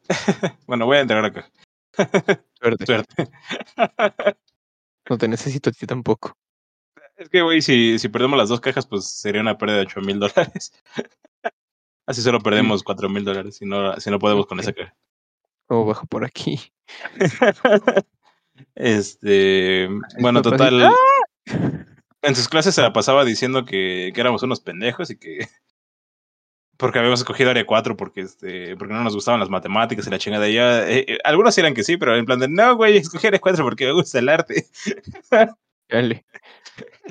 bueno, voy a entregar acá. Suerte. Suerte. No te necesito a ti tampoco. es que, güey, si, si perdemos las dos cajas, pues sería una pérdida de 8 mil dólares. Así solo perdemos 4 mil dólares si no, si no podemos con esa caja. O bajo por aquí. Este, bueno, total. ¡Ah! En sus clases se la pasaba diciendo que, que éramos unos pendejos y que. Porque habíamos escogido área 4 porque, este, porque no nos gustaban las matemáticas y la chingada. Y ya, eh, eh, algunos eran que sí, pero en plan de, no, güey, escogí área 4 porque me gusta el arte. Dale.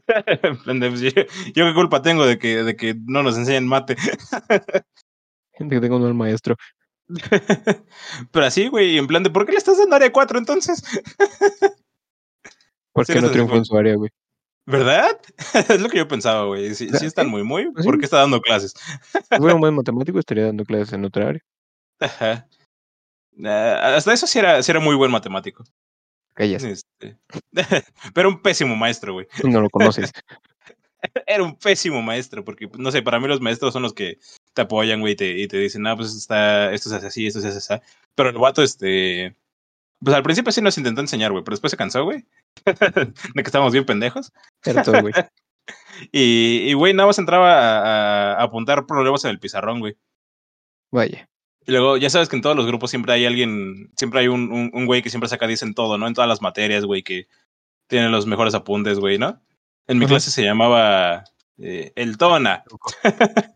en plan de, pues, yo, yo qué culpa tengo de que, de que no nos enseñen mate. Gente que tengo un mal maestro. pero así, güey, en plan de, ¿por qué le estás dando área 4 entonces? ¿Por Sí, no triunfó en su área, güey? ¿Verdad? es lo que yo pensaba, güey. Si, si están muy, muy, Pues ¿por sí. qué está dando clases? Si fuera un buen matemático, estaría dando clases en otra área. Ajá. Ah, hasta eso sí era, sí era muy buen matemático. Callas. Este, pero un pésimo maestro, güey. No lo conoces. Era un pésimo maestro, porque, pues, no sé, para mí los maestros son los que te apoyan, güey, y te, y te dicen, ah, pues está, esto se hace así, esto se hace así. Pero el vato, este, pues al principio sí nos intentó enseñar, güey, pero después se cansó, güey, de que estábamos bien pendejos. Güey. Y, güey, nada más entraba a, a apuntar problemas en el pizarrón, güey. Vaya. Y luego, ya sabes que en todos los grupos siempre hay alguien, siempre hay un, un, un güey que siempre saca 10 en todo, ¿no? En todas las materias, güey, que tiene los mejores apuntes, güey, ¿no? En mi clase se llamaba eh, el Tona.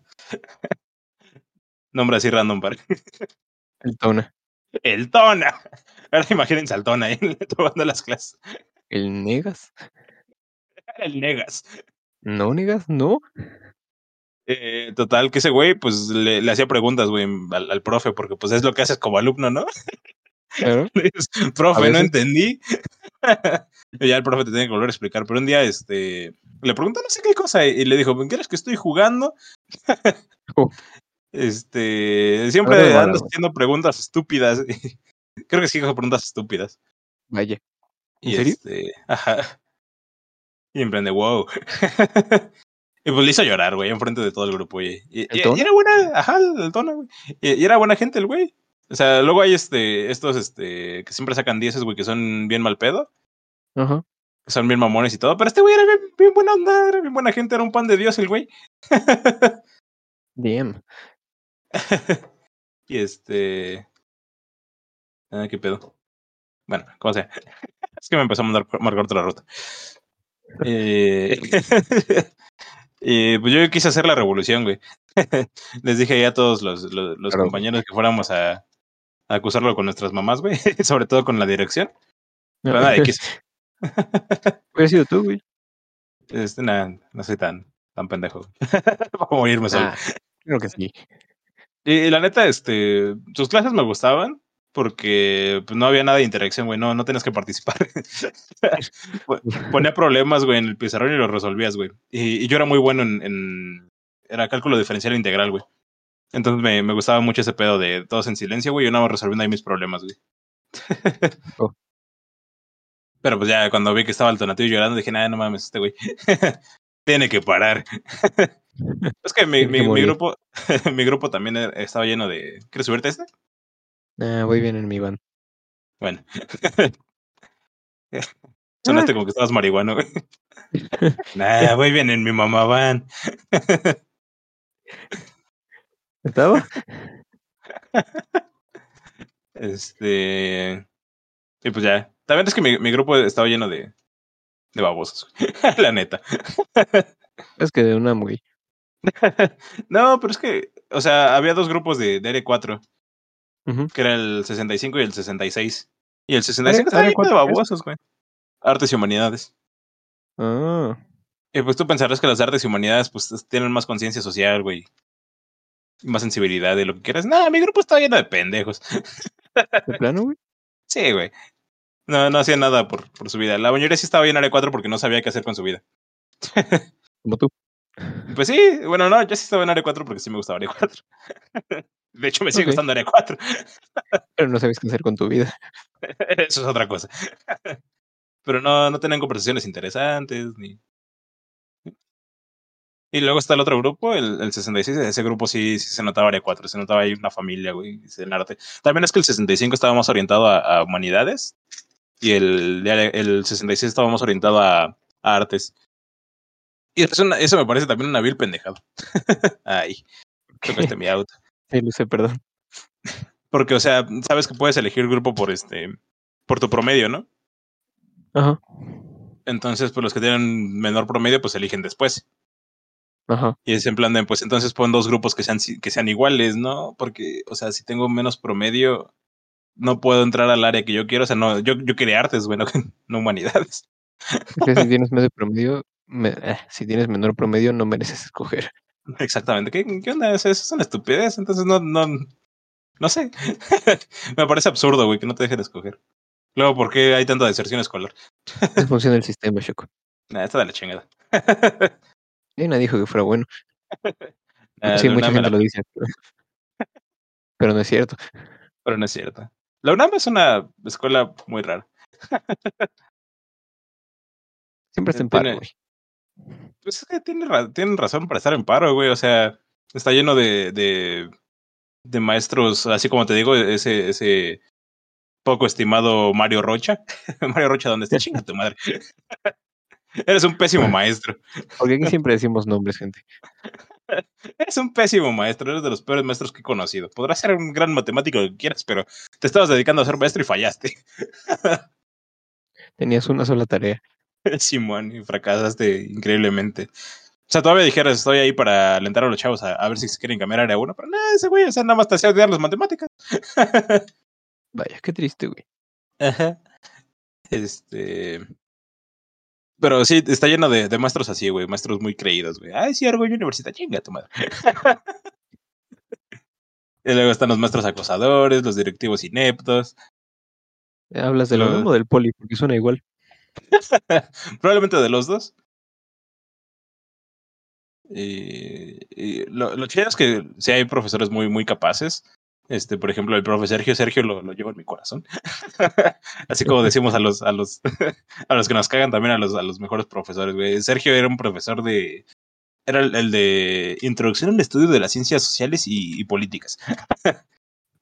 Nombre así random, para El Tona. El Tona. Ahora imagínense al Tona ahí tomando las clases. El Negas. El Negas. ¿No, Negas? ¿No? Eh, total, que ese güey, pues le, le hacía preguntas, güey, al, al, profe, porque pues es lo que haces como alumno, ¿no? Claro. profe, no entendí. ya el profe te tiene que volver a explicar, pero un día este, le preguntó no sé qué cosa y le dijo, ¿quieres que estoy jugando? Oh. Este, siempre bueno. haciendo preguntas estúpidas. Creo que sí, dijo preguntas estúpidas. Vaya. ¿En Y serio? este, ajá. Y emprende, wow. y pues le hizo llorar, güey, enfrente de todo el grupo, güey. Y, era buena, ajá, el tono, güey. Y, y era buena gente el güey. O sea, luego hay este, estos, este, que siempre sacan dieces, güey, que son bien mal pedo, Ajá. que son bien mamones y todo, pero este güey era bien, bien buena onda, era bien buena gente, era un pan de Dios el güey. Damn. y este. Ah, qué pedo. Bueno, como sea. Es que me empezó a mandar marcar otra ruta. Eh, y pues yo quise hacer la revolución, güey. Les dije ya a todos los, los, los Claro. compañeros que fuéramos a, a acusarlo con nuestras mamás, güey. Sobre todo con la dirección. Pero nadie quiso. Hubiera sido tú, güey. Este, nah, no soy tan, tan pendejo. Para morirme solo. Ah, creo que sí. Y, y la neta, este, sus clases me gustaban porque pues, no había nada de interacción, güey, no, no tenías que participar. Po- Ponía problemas, güey, en el pizarrón y los resolvías, güey. Y, y yo era muy bueno en, en- Era cálculo diferencial integral, güey. Entonces me, me gustaba mucho ese pedo de todos en silencio, güey, yo nada más resolviendo ahí mis problemas, güey. Oh. Pero pues ya cuando vi que estaba el Tonatiu llorando, dije, nada, no mames, este güey. Tiene que parar. es que mi, que mi, grupo, mi grupo también era- estaba lleno de. ¿Quieres subirte a este? Ah, voy bien en mi van. Bueno. Sonaste como que estabas marihuano, güey. Nah, voy bien en mi mamá van. ¿Estaba? Este. Y pues ya. También es que mi, mi grupo estaba lleno de, de babosos. La neta. Es que de una güey. No, pero es que. O sea, había dos grupos de, de R4, Que era el 65 y el 66. Y el 65 ¿R- estaba lleno de R4 qué es? babosos, güey. Artes y humanidades. Ah, Y pues tú pensarás que las artes y humanidades pues tienen más conciencia social, güey. Más sensibilidad de lo que quieras. No, mi grupo estaba lleno de pendejos. ¿de plano, güey? Sí, güey. No, no hacía nada por, por su vida. La mayoría sí estaba bien en área 4 porque no sabía qué hacer con su vida. Como tú. Pues sí, bueno, no, yo sí estaba en área 4 porque sí me gustaba área 4. De hecho, me sigue gustando área 4. Pero no sabes qué hacer con tu vida. Eso es otra cosa. Pero no, no tenían conversaciones interesantes ni. Y luego está el otro grupo, el, el 66. Ese grupo sí, sí se notaba área 4, se notaba ahí una familia, güey, en arte. También es que el 65 estaba más orientado a, a humanidades y el, el 66 estaba más orientado a, a artes. Y eso, eso me parece también una vil pendejada. Ay, tocaste mi auto. Sí, lo sé, perdón. Porque, o sea, sabes que puedes elegir grupo por este, por tu promedio, ¿no? Ajá. Entonces, pues los que tienen menor promedio, pues eligen después. Ajá. Y es en plan de, pues entonces pon dos grupos que sean, que sean iguales, ¿no? Porque, o sea, si tengo menos promedio, no puedo entrar al área que yo quiero. O sea, no, yo, yo quería artes, bueno, no humanidades. Si tienes medio promedio, me- eh, si tienes menor promedio, no mereces escoger. Exactamente. ¿Qué, qué onda? Eso es una estupidez. Entonces, no, no, no sé. Me parece absurdo, güey, que no te dejen escoger. Luego, ¿por qué hay tanta deserción escolar? Así funciona el sistema, Choco. Nah, está de la chingada. Y nadie dijo que fuera bueno. Nah, sí, mucha gente la- lo dice. Pero, pero no es cierto. pero no es cierto. La UNAM es una escuela muy rara. Siempre está en paro, güey. Pues es que tiene ra- tienen razón para estar en paro, güey. O sea, está lleno de, de, de maestros, así como te digo, ese, ese poco estimado Mario Rocha. Mario Rocha, ¿dónde está? Chinga tu madre. Eres un pésimo maestro. Porque aquí siempre decimos nombres, gente. Eres un pésimo maestro. Eres de los peores maestros que he conocido. Podrás ser un gran matemático que quieras, pero te estabas dedicando a ser maestro y fallaste. Tenías una sola tarea. Simón, y fracasaste increíblemente. O sea, todavía dijeras, estoy ahí para alentar a los chavos a, a ver si se quieren cambiar área uno, pero nada, ese güey, o sea, nada más te hacía odiar las matemáticas. Vaya, qué triste, güey. Ajá. Este. Pero sí, está lleno de, de maestros así, güey. Maestros muy creídos, güey. Ay, sí, Orgullo Universidad, chinga tu madre. y luego están los maestros acosadores, los directivos ineptos. ¿Hablas de lo Lo- mismo o del poli? Porque suena igual. Probablemente de los dos. Y, y lo, lo chido es que sí hay profesores muy, muy capaces. Este, por ejemplo, el profe Sergio, Sergio lo, lo llevo en mi corazón. Así como decimos a los, a los, a los que nos cagan también a los, a los mejores profesores, güey. Sergio era un profesor de. Era el, el de Introducción al Estudio de las Ciencias Sociales y, y Políticas.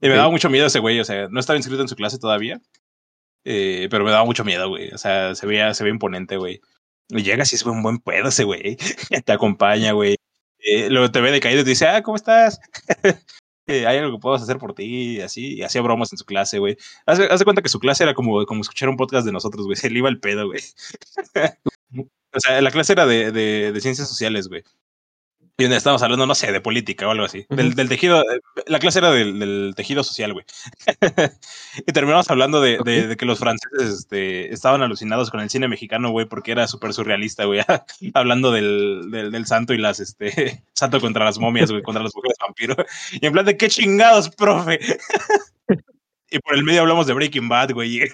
y me daba mucho miedo ese güey, o sea, no estaba inscrito en su clase todavía. Eh, pero me daba mucho miedo, güey. O sea, se veía, se veía imponente, güey. Llegas y es un buen pedo ese güey. Te acompaña, güey. Eh, luego te ve decaído y te dice, ah, ¿cómo estás? Eh, Hay algo que puedo hacer por ti, y así. Y hacía bromas en su clase, güey. Haz, haz de cuenta que su clase era como, como escuchar un podcast de nosotros, güey. Se le iba el pedo, güey. o sea, la clase era de, de, de ciencias sociales, güey. Y donde estábamos hablando, no sé, de política o algo así. del, del tejido, eh, la clase era del, del tejido social, güey. y terminamos hablando de, de, de que los franceses este, estaban alucinados con el cine mexicano, güey, porque era súper surrealista, güey. hablando del, del, del santo y las, este, santo contra las momias, güey, contra las mujeres vampiro. Y en plan de, ¿qué chingados, profe? y por el medio hablamos de Breaking Bad, güey.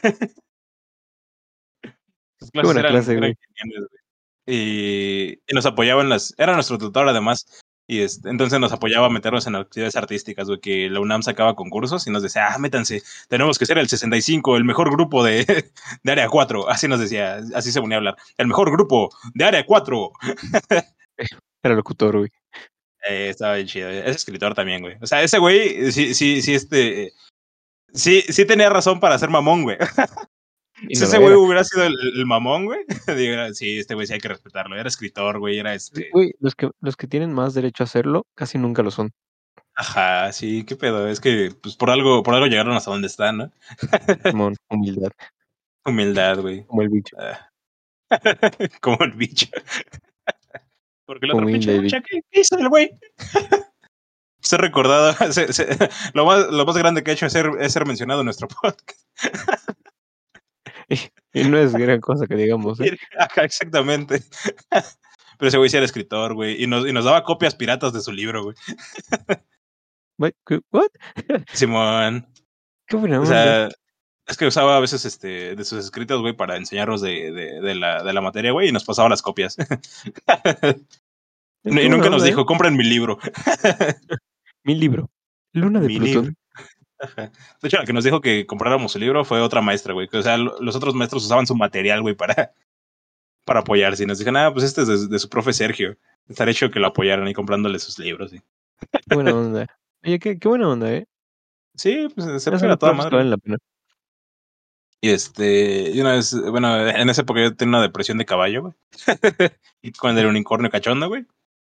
Clases eran- clase, eran güey. geniales, güey. Y, y nos apoyaban las. Era nuestro tutor, además. Y este, entonces nos apoyaba a meternos en actividades artísticas, güey, que la UNAM sacaba concursos y nos decía, ah, métanse, tenemos que ser el 65, el mejor grupo de, de área 4. Así nos decía, así se ponía a hablar. El mejor grupo de área 4. Era locutor, güey. Eh, estaba bien chido. Es escritor también, güey. O sea, ese güey, sí, sí, sí, este. Sí, sí tenía razón para ser mamón, güey. Y Si no ese güey era. hubiera sido el, el mamón, güey. sí, este güey sí hay que respetarlo. Era escritor, güey. Era este. Güey, los que, los que tienen más derecho a hacerlo casi nunca lo son. Ajá, sí, qué pedo. Es que, pues por algo, por algo llegaron hasta donde están, ¿no? Humildad, Humildad, güey. como el bicho. Ah. Como el bicho. Porque el otro pinche lucha, ¿qué qué hizo el güey? Ser recordado, se- se- lo, más, lo más grande que ha hecho es ser, es ser mencionado en nuestro podcast. Y no es gran cosa que digamos, ¿eh? Ajá, exactamente. Pero ese güey sí era escritor, güey. Y nos, y nos daba copias piratas de su libro, güey. ¿qué- ¿What? Simón. Qué buena O onda. sea, es que usaba a veces este, de sus escritos, güey, para enseñarnos de, de, de la, de la materia, güey, y nos pasaba las copias. Y nunca nos onda, ¿eh? dijo, compren mi libro. Mi libro. Luna de Mi Plutón. libro. Ajá. De hecho, la que nos dijo que compráramos su libro fue otra maestra, güey. que, O sea, lo- los otros maestros usaban su material, güey, para, para apoyarse. Y nos dijeron, ah, pues este es de, de su profe Sergio. Estaría hecho que lo apoyaran y comprándole sus libros. Sí, Qué buena onda. Oye, qué, qué buena onda, ¿eh? sí pues se Esos era toda madre. valen la pena. Y este, y una vez, bueno, en esa época yo tenía una depresión de caballo, güey. y con el unicornio cachondo, güey.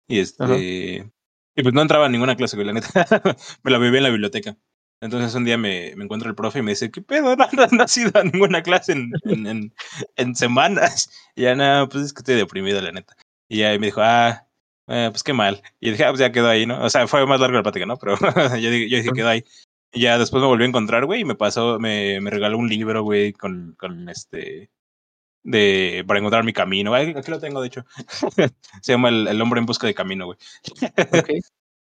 Y este, Ajá. y pues no entraba a ninguna clase, güey, la neta. me la viví en la biblioteca. Entonces un día me, me encuentra el profe y me dice, ¿qué pedo? No, no, no has ido a ninguna clase en, en, en, semanas. Y ya, no, pues es que estoy deprimido, la neta. Y ya me dijo, ah, eh, pues qué mal. Y dije, ah, pues ya quedó ahí, ¿no? O sea, fue más larga la plática, ¿no? Pero yo, dije, yo dije, quedó ahí. Y ya después me volví a encontrar, güey, y me pasó, me, me regaló un libro, güey, con, con este, de, para encontrar mi camino. Aquí lo tengo, de hecho. Se llama el, el hombre en busca de camino, güey. Ok.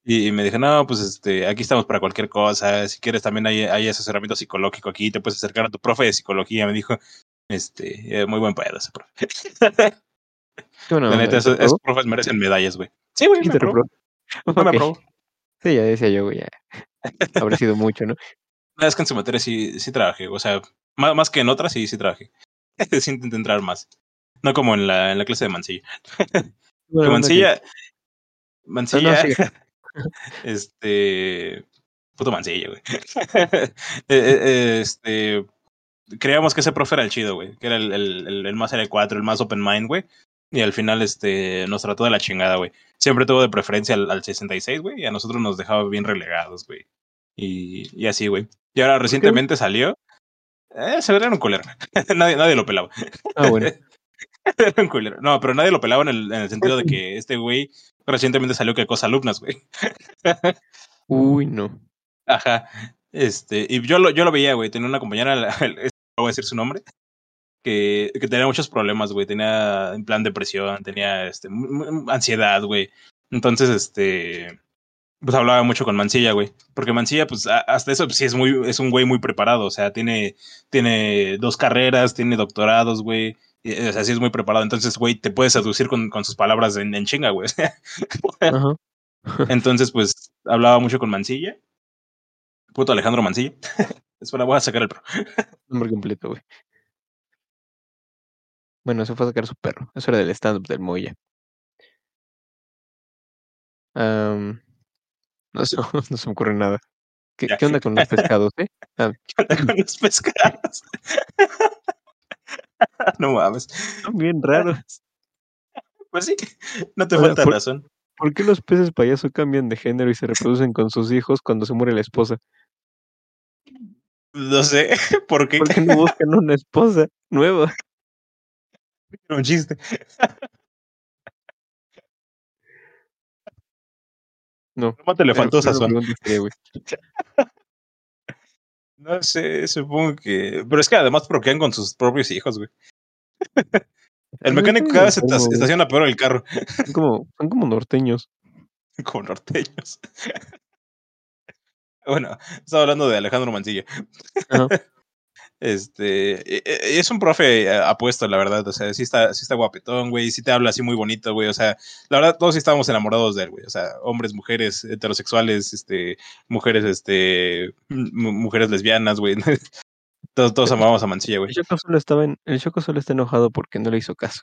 Y, y me dije, no, pues este, aquí estamos para cualquier cosa. Si quieres, también hay, hay asesoramiento psicológico aquí. Te puedes acercar a tu profe de psicología. Me dijo, este, eh, muy buen pedo ese profe. Qué buena La neta, ¿Y te esos, profes merecen medallas, güey. Sí, güey, me aprobó. reprobó. No me Ok. aprobó. Sí, ya decía yo, güey. Ya. Habrá sido mucho, ¿no? No, es que en su materia sí, sí trabajé. O sea, más, más que en otras, sí, sí trabajé. sí intenté entrar más. No como en la, en la clase de Mancilla. Qué Que Mancilla. No, no, Mancilla. este. Puto Mancilla, güey. Eh, eh, este. Creíamos que ese profe era el chido, güey. Que era el, el, el, el más L4, el más open mind, güey. Y al final, este, nos trató de la chingada, güey. Siempre tuvo de preferencia al, al 66, güey. Y a nosotros nos dejaba bien relegados, güey. Y, y así, güey. Y ahora recientemente salió. Eh, se era un culero. nadie, nadie lo pelaba. Ah, bueno. Era un culero. No, pero nadie lo pelaba en el, en el sentido de que este güey recientemente salió que cosa alumnas, güey. Uy, no. Ajá. Este, y yo lo, yo lo veía, güey. Tenía una compañera, la- el- no voy a decir su nombre, que, que tenía muchos problemas, güey. Tenía en plan depresión, tenía este, ansiedad, güey. Entonces, este, pues hablaba mucho con Mancilla, güey. Porque Mancilla, pues hasta eso, pues, sí es muy, es un güey muy preparado. O sea, tiene, tiene dos carreras, tiene doctorados, güey. O sea, sí es muy preparado. Entonces, güey, te puedes seducir con, con sus palabras en, en chinga, güey. Entonces, pues, hablaba mucho con Mancilla. Puto Alejandro Mancilla. Espera, voy a sacar el pro. Nombre completo, güey. Bueno, se fue a sacar su perro. Eso era del stand-up del Moya. Um, no, se, no se me ocurre nada. ¿Qué, ¿qué onda con los pescados, eh? Ah. ¿Qué onda con los pescados? no mames. Son bien raros. Pues sí, no te falta por, razón. ¿Por qué los peces payaso cambian de género y se reproducen con sus hijos cuando se muere la esposa? No sé, ¿por qué? Porque no buscan una esposa nueva. Era un chiste. No. ¿Cómo te le faltó sazón? No sé, supongo que. Pero es que además proquean con sus propios hijos, güey. El mecánico cada vez se estaciona peor el carro. Son como, son como norteños. Como norteños. Bueno, estaba hablando de Alejandro Mancilla. Este, e, e, es un profe eh, apuesto, la verdad. O sea, sí está, sí está guapetón, güey. Sí te habla así muy bonito, güey. O sea, la verdad, todos sí estábamos enamorados de él, güey. O sea, hombres, mujeres, heterosexuales, este, mujeres, este, mujeres lesbianas, güey. Todos, todos amábamos a Mancilla, güey. El Choco solo estaba en, el Choco solo está enojado porque no le hizo caso.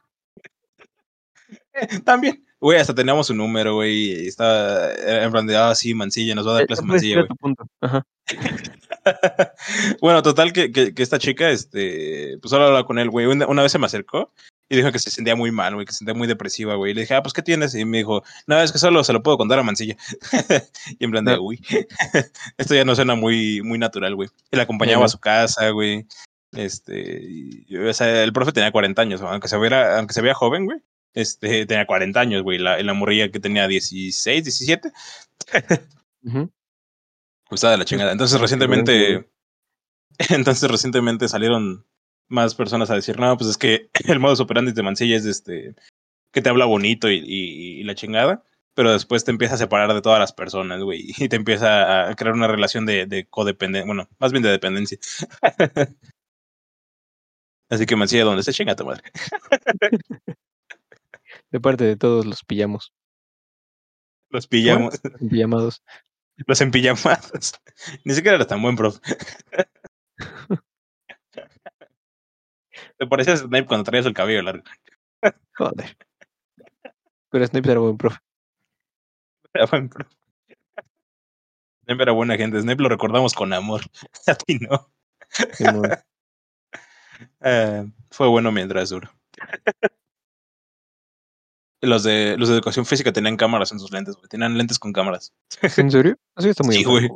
También. Güey, hasta teníamos su número, güey. Y estaba en plan de, ah, sí, Mancilla, nos va a dar clase Mancilla, güey. Ajá. bueno, total, que, que, que, esta chica, este, pues solo hablaba con él, güey. Una, una, vez se me acercó y dijo que se sentía muy mal, güey, que se sentía muy depresiva, güey. Y le dije, ah, pues, ¿qué tienes? Y me dijo, no, es que solo se lo puedo contar a Mancilla. y en plan de, uy, esto ya no suena muy, muy natural, güey. Y la acompañaba a su casa, güey. Este, y, o sea, el profe tenía 40 años, aunque se viera, aunque se veía joven, güey. Este, tenía 40 años, güey. La, la morrilla que tenía 16, 17. uh -huh. Pues estaba de la chingada. Entonces, recientemente. Entonces, recientemente salieron más personas a decir, no, pues es que el modus operandi de Mancilla es este. que te habla bonito y, y, y la chingada. Pero después te empieza a separar de todas las personas, güey. Y te empieza a crear una relación de, de codependencia. Bueno, más bien de dependencia. Así que Mancilla, donde se chinga tu madre. De parte de todos los pillamos. Los pillamos. Pillamados. Los empillamados. Ni siquiera era tan buen profe. Te parecías Snape cuando traías el cabello largo. Joder. Pero Snape era buen profe. Era buen profe. Snape era buena gente. Snape lo recordamos con amor. A ti no. Sí, no. uh, fue bueno mientras duró. Los de, los de educación física tenían cámaras en sus lentes, güey. Tenían lentes con cámaras. ¿En serio? Así está muy sí, güey.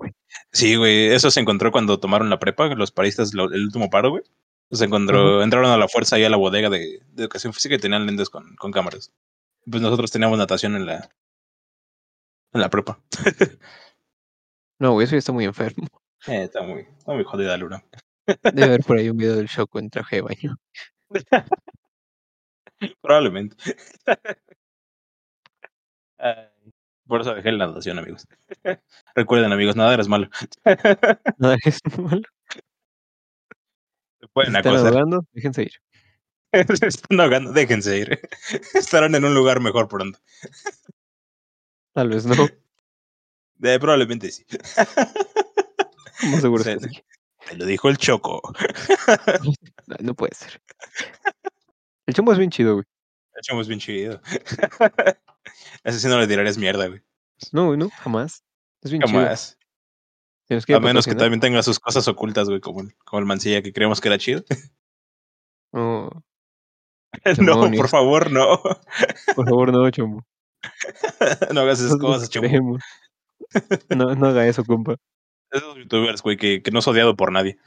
Sí, güey. Eso se encontró cuando tomaron la prepa, los paristas, lo, el último paro, güey. Se encontró, uh -huh. entraron a la fuerza ahí a la bodega de, de, educación física y tenían lentes con, con cámaras. Pues nosotros teníamos natación en la, en la prepa. no, güey, eso ya está muy enfermo. Eh, está muy, está muy jodida, Luna. Debe haber por ahí un video del shock en traje de baño. Probablemente. Por eso dejé la natación, amigos. Recuerden, amigos, nada es malo. Nada es malo. Se pueden ¿Están acosar. ahogando? Déjense ir. Se están ahogando, déjense ir. Estarán en un lugar mejor pronto. Tal vez no. Eh, probablemente sí. Más seguro que sí. Me lo dijo el Choco. No, no puede ser. El chombo es bien chido, güey. El Choco es bien chido. Ese sí no le tirarías mierda, güey. No, güey, no, jamás. Es bien chido. Jamás. Nos quiere A menos que también tenga sus cosas ocultas, güey, como el, como el Mancilla que creemos que era chido. no, no, Demonios. por favor, no. por favor, no, chombo. no hagas esas Nosotros cosas, queremos. No, no haga eso, compa. Esos youtubers, güey, que, que no es odiado por nadie.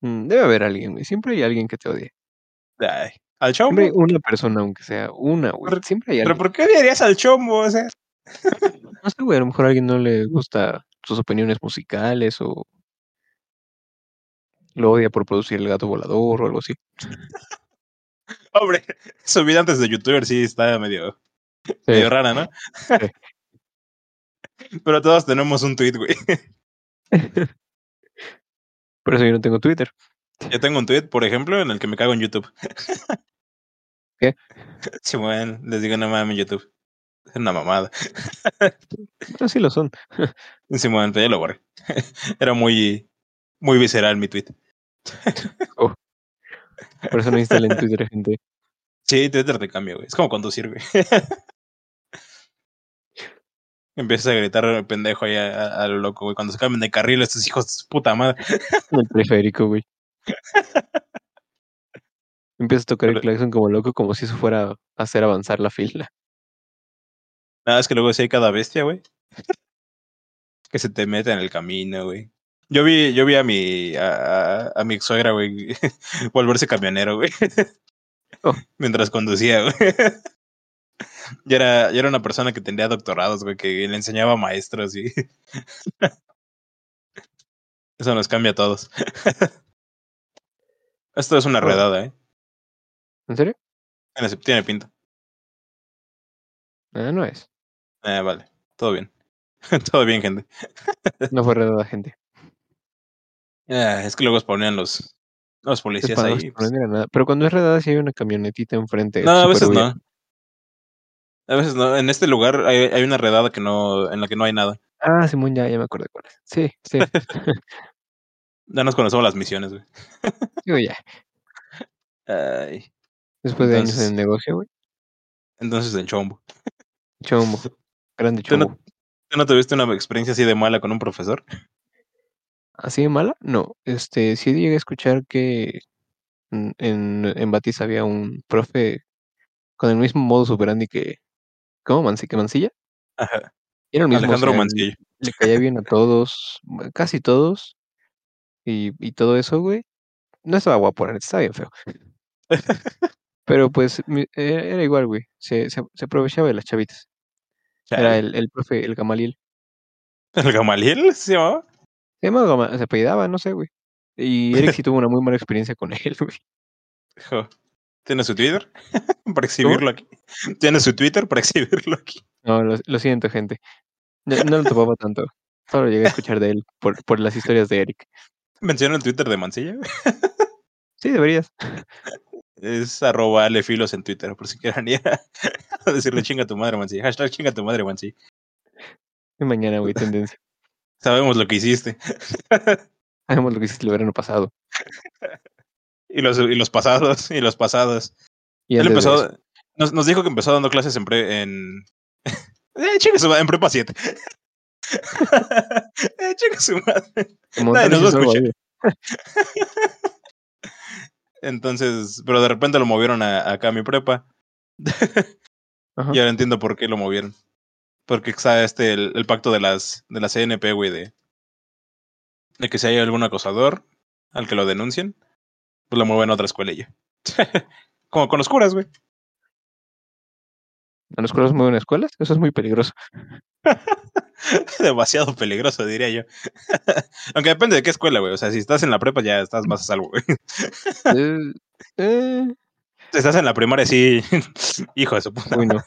Mm, Debe haber alguien, güey. Siempre hay alguien que te odie. Ay, al chombo. Siempre hay una persona, aunque sea una, güey. Pero- Siempre hay ¿Pero por qué odiarías al chombo? O sea, No sé, güey, a lo mejor a alguien no le gusta sus opiniones musicales o lo odia por producir el gato volador o algo así. Hombre, su vida antes de youtuber sí está medio, medio rara, ¿no? Pero todos tenemos un tweet, güey. Por eso yo no tengo Twitter. Yo tengo un tweet, por ejemplo, en el que me cago en YouTube. ¿Qué? Sí, bueno, les digo no mames YouTube. Es una mamada. Pero sí lo son. Sí, bueno, ya lo borré. Era muy, muy visceral mi tweet. Oh. Por eso no instalen Twitter, gente. Sí, Twitter te cambia, güey. Es como conducir, güey. Empiezas a gritar pendejo ahí a, a, lo loco, güey. Cuando se cambian de carril estos hijos de puta madre. El periférico, güey. Empiezas a tocar el claxon como loco, como si eso fuera a hacer avanzar la fila. Nada, es que luego sí hay cada bestia, güey. Que se te mete en el camino, güey. Yo vi, yo vi a mi, a, mi ex suegra, güey, volverse camionero, güey. Oh. Mientras conducía, güey. Y era, y era una persona que tenía doctorados, güey, que le enseñaba a maestros y... Eso nos cambia a todos. Esto es una redada, ¿eh? ¿En serio? Tiene, tiene pinta. Ah, no es. Eh, vale, todo bien. todo bien, gente. No fue redada, gente. Ah, es que luego ponían los, los policías para no ahí. pues. nada. Pero cuando es redada, sí hay una camionetita enfrente. No, a veces no. A veces no. En este lugar hay, hay una redada que no, en la que no hay nada. Ah, Simón, ya, ya me acuerdo cuál es. Sí, sí. Ya nos conocemos las misiones, güey. Digo, ya. Ay, Después de años en el negocio, güey. entonces en chombo. Chombo. Grande ¿Tú no- chombo. ¿Tú no tuviste una experiencia así de mala con un profesor? ¿Así de mala? No. Este, sí llegué a escuchar que en, en, Batis había un profe con el mismo modus operandi que. ¿Cómo? Mansi, que Mancilla. Ajá. Era el mismo. o Alejandro sea, Mancillo. le caía bien a todos, casi todos, y, y todo eso, güey. No estaba guapo, la neta, estaba bien feo. Pero pues era, igual, güey. Se, se, se aprovechaba de las chavitas. Era el, el profe, el Gamaliel. ¿El Gamaliel se llamaba? Se llamaba Gama- se apellidaba, no sé, güey. Y Eric sí tuvo una muy mala experiencia con él, güey. ¿Tiene su Twitter? para exhibirlo aquí. ¿Tiene su Twitter para exhibirlo aquí? No, lo, lo siento, gente. No, no lo topaba tanto. Solo llegué a escuchar de él por, por las historias de Eric. Menciona el Twitter de Mancilla. Sí, deberías. Es arroba alefilos en Twitter, por si quieran ir a decirle chinga tu madre, Mancilla. Hashtag chinga tu madre, Mancilla. Y mañana, güey, tendencia. Sabemos lo que hiciste. Hagamos lo que hiciste el verano pasado. Y los, y los pasados, y los pasados. Y Él empezó, nos, nos dijo que empezó dando clases en pre, en, eh, madre, en prepa 7. eh, su madre. Nadie nos va a escuchar. Entonces, pero de repente lo movieron a, acá a mi prepa. Ajá. Y ahora entiendo por qué lo movieron. Porque está este, el, el pacto de las, de la CNP, güey, de, de que si hay algún acosador al que lo denuncien, pues lo mueven a otra escuela y ya. Como con los curas, güey. ¿A los curas mueven escuelas? Eso es muy peligroso. Demasiado peligroso, diría yo. Aunque depende de qué escuela, güey. O sea, si estás en la prepa ya estás más a salvo, güey. Eh, eh, Si estás en la primaria, sí. Hijo de su puta. uy, no.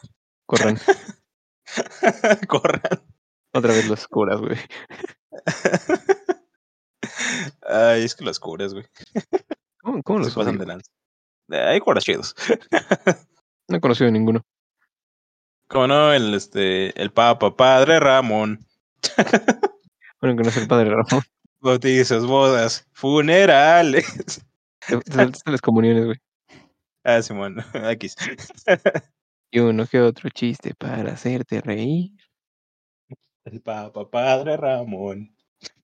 Corran. Corran. Otra vez los curas, güey. Ay, es que los curas, güey. ¿Cómo, cómo Se los pasan de lanza. Eh, Hay curas chidos. No he conocido ninguno. Como no, el este, el Papa Padre Ramón. Bueno, que no es el padre Ramón. Bautizos, bodas, funerales. Las comuniones, güey. Ah, Simón, X. Y uno que otro chiste para hacerte reír. El Papa Padre Ramón.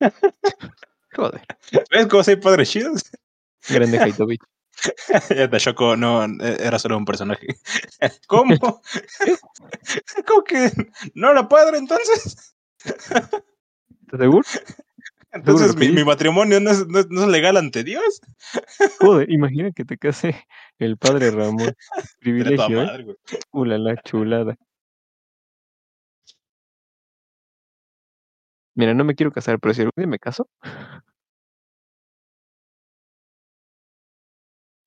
Joder. ¿Ves cómo soy padre chidos? Grande Haitovich. Ya te chocó, no, era solo un personaje. ¿Cómo? ¿Cómo que no era padre entonces? ¿Estás seguro? Entonces mi, matrimonio no es, no es- no es legal ante Dios. Joder, imagina que te case el padre Ramón. Privilegio, ¿eh? madre. Ulala, chulada. Mira, no me quiero casar, pero si algún día me caso,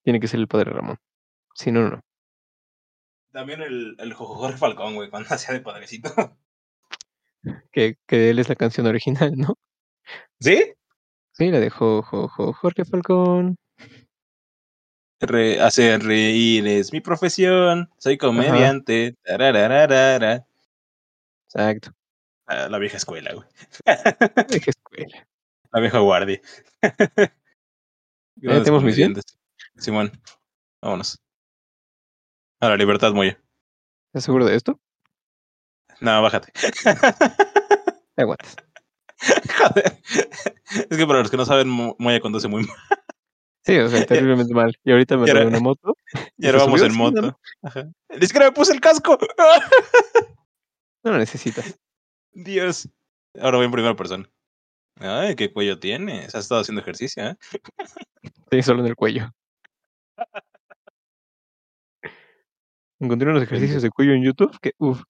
Tiene que ser el padre Ramón. Si no, no. También el, el Jorge Falcón, güey, cuando hacía de padrecito. Que, que él es la canción original, ¿no? ¿Sí? Sí, la de Jo- Jo- Jo- Jorge Falcón. Re- hacer reír es mi profesión. Soy comediante. Exacto. Ah, La vieja escuela, güey. Deja escuela. La vieja guardia. Tenemos misión? Simón, vámonos. A la libertad, Moya. ¿Estás seguro de esto? No, bájate. Te aguantas. Joder. Es que para los que no saben, Mo- Moya conduce muy mal. Sí, o sea, terriblemente mal. Y ahorita me robé una moto. Y ahora vamos en moto. Ajá. Ni siquiera me puse el casco. No lo necesitas. Dios. Ahora voy en primera persona. Ay, qué cuello tienes. Has estado haciendo ejercicio, ¿eh? Sí, solo en el cuello. Encontré unos ejercicios de cuello en YouTube que, uff,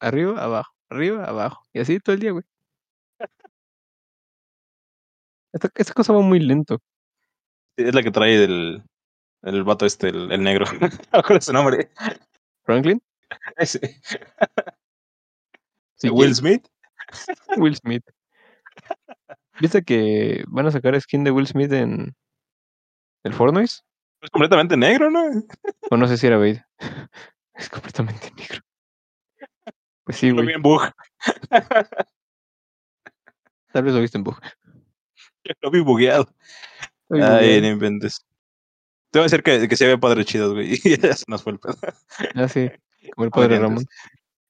arriba, abajo, arriba, abajo. Y así todo el día, güey. Esta, esta cosa va muy lento. es la que trae el, el vato este, el, el negro. ¿Cuál es su nombre? Franklin, Ese. Sí, Will. Smith. Will Smith. ¿Viste que van a sacar skin de Will Smith en el Fortnite? Es completamente negro, ¿no? O no sé si era Bait. Es completamente negro. Pues sí, Lo vi güey. en bug. Tal vez lo viste en Bug. Lo vi bugueado. Ay, Ay, güey. no inventes. Te voy a decir que, que se ve padre chidos, güey. Y ya se nos fue el pedo. Ah, sí. Como el padre Ramón.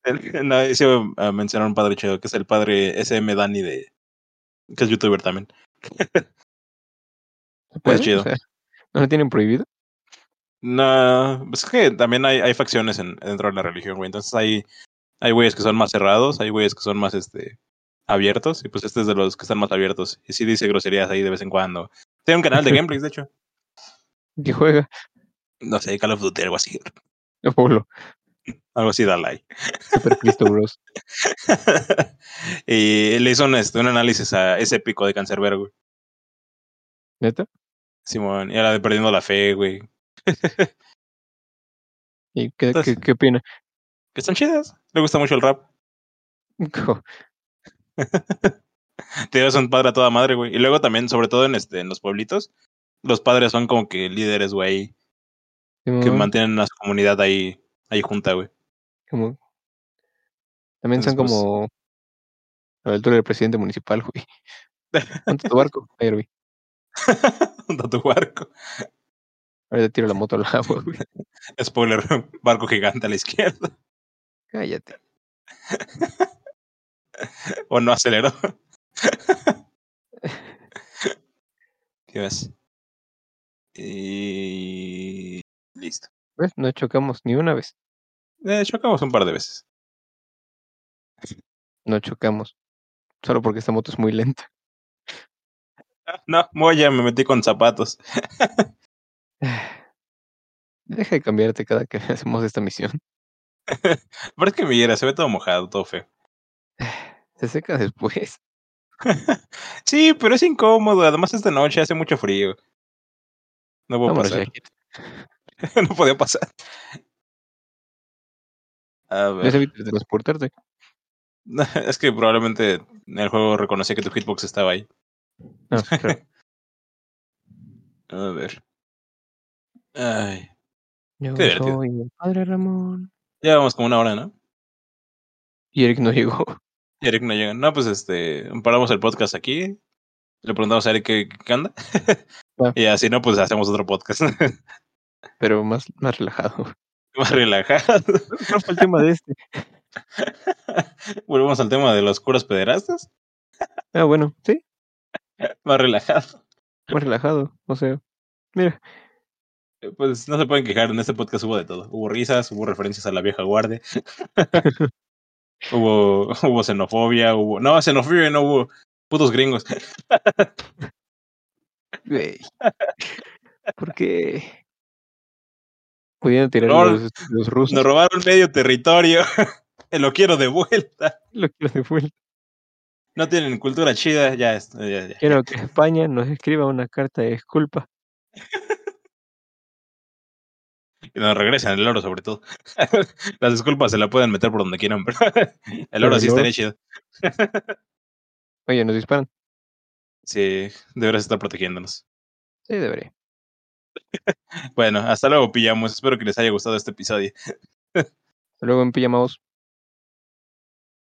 El- No, sí iba a mencionar un padre chido, que es el padre SM Dani de. Que es youtuber también. ¿Se puede? chido. O sea, ¿No lo tienen prohibido? No, pues es que también hay, hay facciones en, dentro de la religión, güey. Entonces hay, hay güeyes que son más cerrados, hay güeyes que son más este abiertos, y pues este es de los que están más abiertos. Y sí dice groserías ahí de vez en cuando. Tiene un canal de gameplays, de hecho. ¿Qué juega? No sé, Call of Duty, algo así. Polo. Algo así, dale like. Super Cristo Bros. y le hizo un, este, un análisis a ese pico de Cancerbero, güey. ¿Neta? Simón, y era de perdiendo la fe, güey. ¿Y qué, Entonces- qué, qué opina? Que están chidas. Le gusta mucho el rap. Te ves un padre a toda madre, güey. Y luego también, sobre todo en este, en los pueblitos, los padres son como que líderes, güey, que mantienen a su comunidad ahí, ahí junta, güey. como- También son como a la altura del presidente municipal, güey. Ponte tu barco, ahí, Herbie. Junto a tu barco. Ahorita tiro la moto al agua, güey. Spoiler, barco gigante a la izquierda. Cállate. O no aceleró. Dios. Y listo. ¿Ves? No chocamos ni una vez. Eh, chocamos un par de veces. No chocamos. Solo porque esta moto es muy lenta. No, Moya, me metí con zapatos. Deja de cambiarte cada que hacemos esta misión. Pero es que mi hiera se ve todo mojado, todo feo. Se seca después. Sí, pero es incómodo. Además, esta noche hace mucho frío. No puedo Vámonos, pasar. Jacket. no podía pasar. A ver. transportarte. Es que probablemente en el juego reconocí que tu hitbox estaba ahí. No, claro. A ver. Ay. Yo Qué soy el padre Ramón. Ya vamos como una hora, ¿no? Y Eric no llegó. Y Eric no llega. No, pues este. Paramos el podcast aquí. Le preguntamos a Eric qué, qué anda. Ah. Y así no, pues hacemos otro podcast. Pero más, más relajado. Más relajado. No fue el tema de este. Volvemos al tema de los curas pederastas. Ah, bueno, sí, Más relajado. más relajado. O sea, mira, Pues no se pueden quejar, en este podcast hubo de todo. Hubo risas, hubo referencias a la vieja guardia. hubo, hubo xenofobia, hubo. No, xenofobia no hubo. Putos gringos. güey. ¿Por qué? Podían tirar No, los, los rusos. Nos robaron medio territorio. Lo quiero de vuelta. Lo quiero de vuelta. No tienen cultura chida, ya, es- ya, ya. Quiero que España nos escriba una carta de disculpa. Y nos regresan el oro, sobre todo. Las disculpas se la pueden meter por donde quieran, pero el oro sí estaría chido. Oye, nos disparan. Sí, deberías estar protegiéndonos. Sí, debería. Bueno, hasta luego, pillamos. Espero que les haya gustado este episodio. Hasta luego en.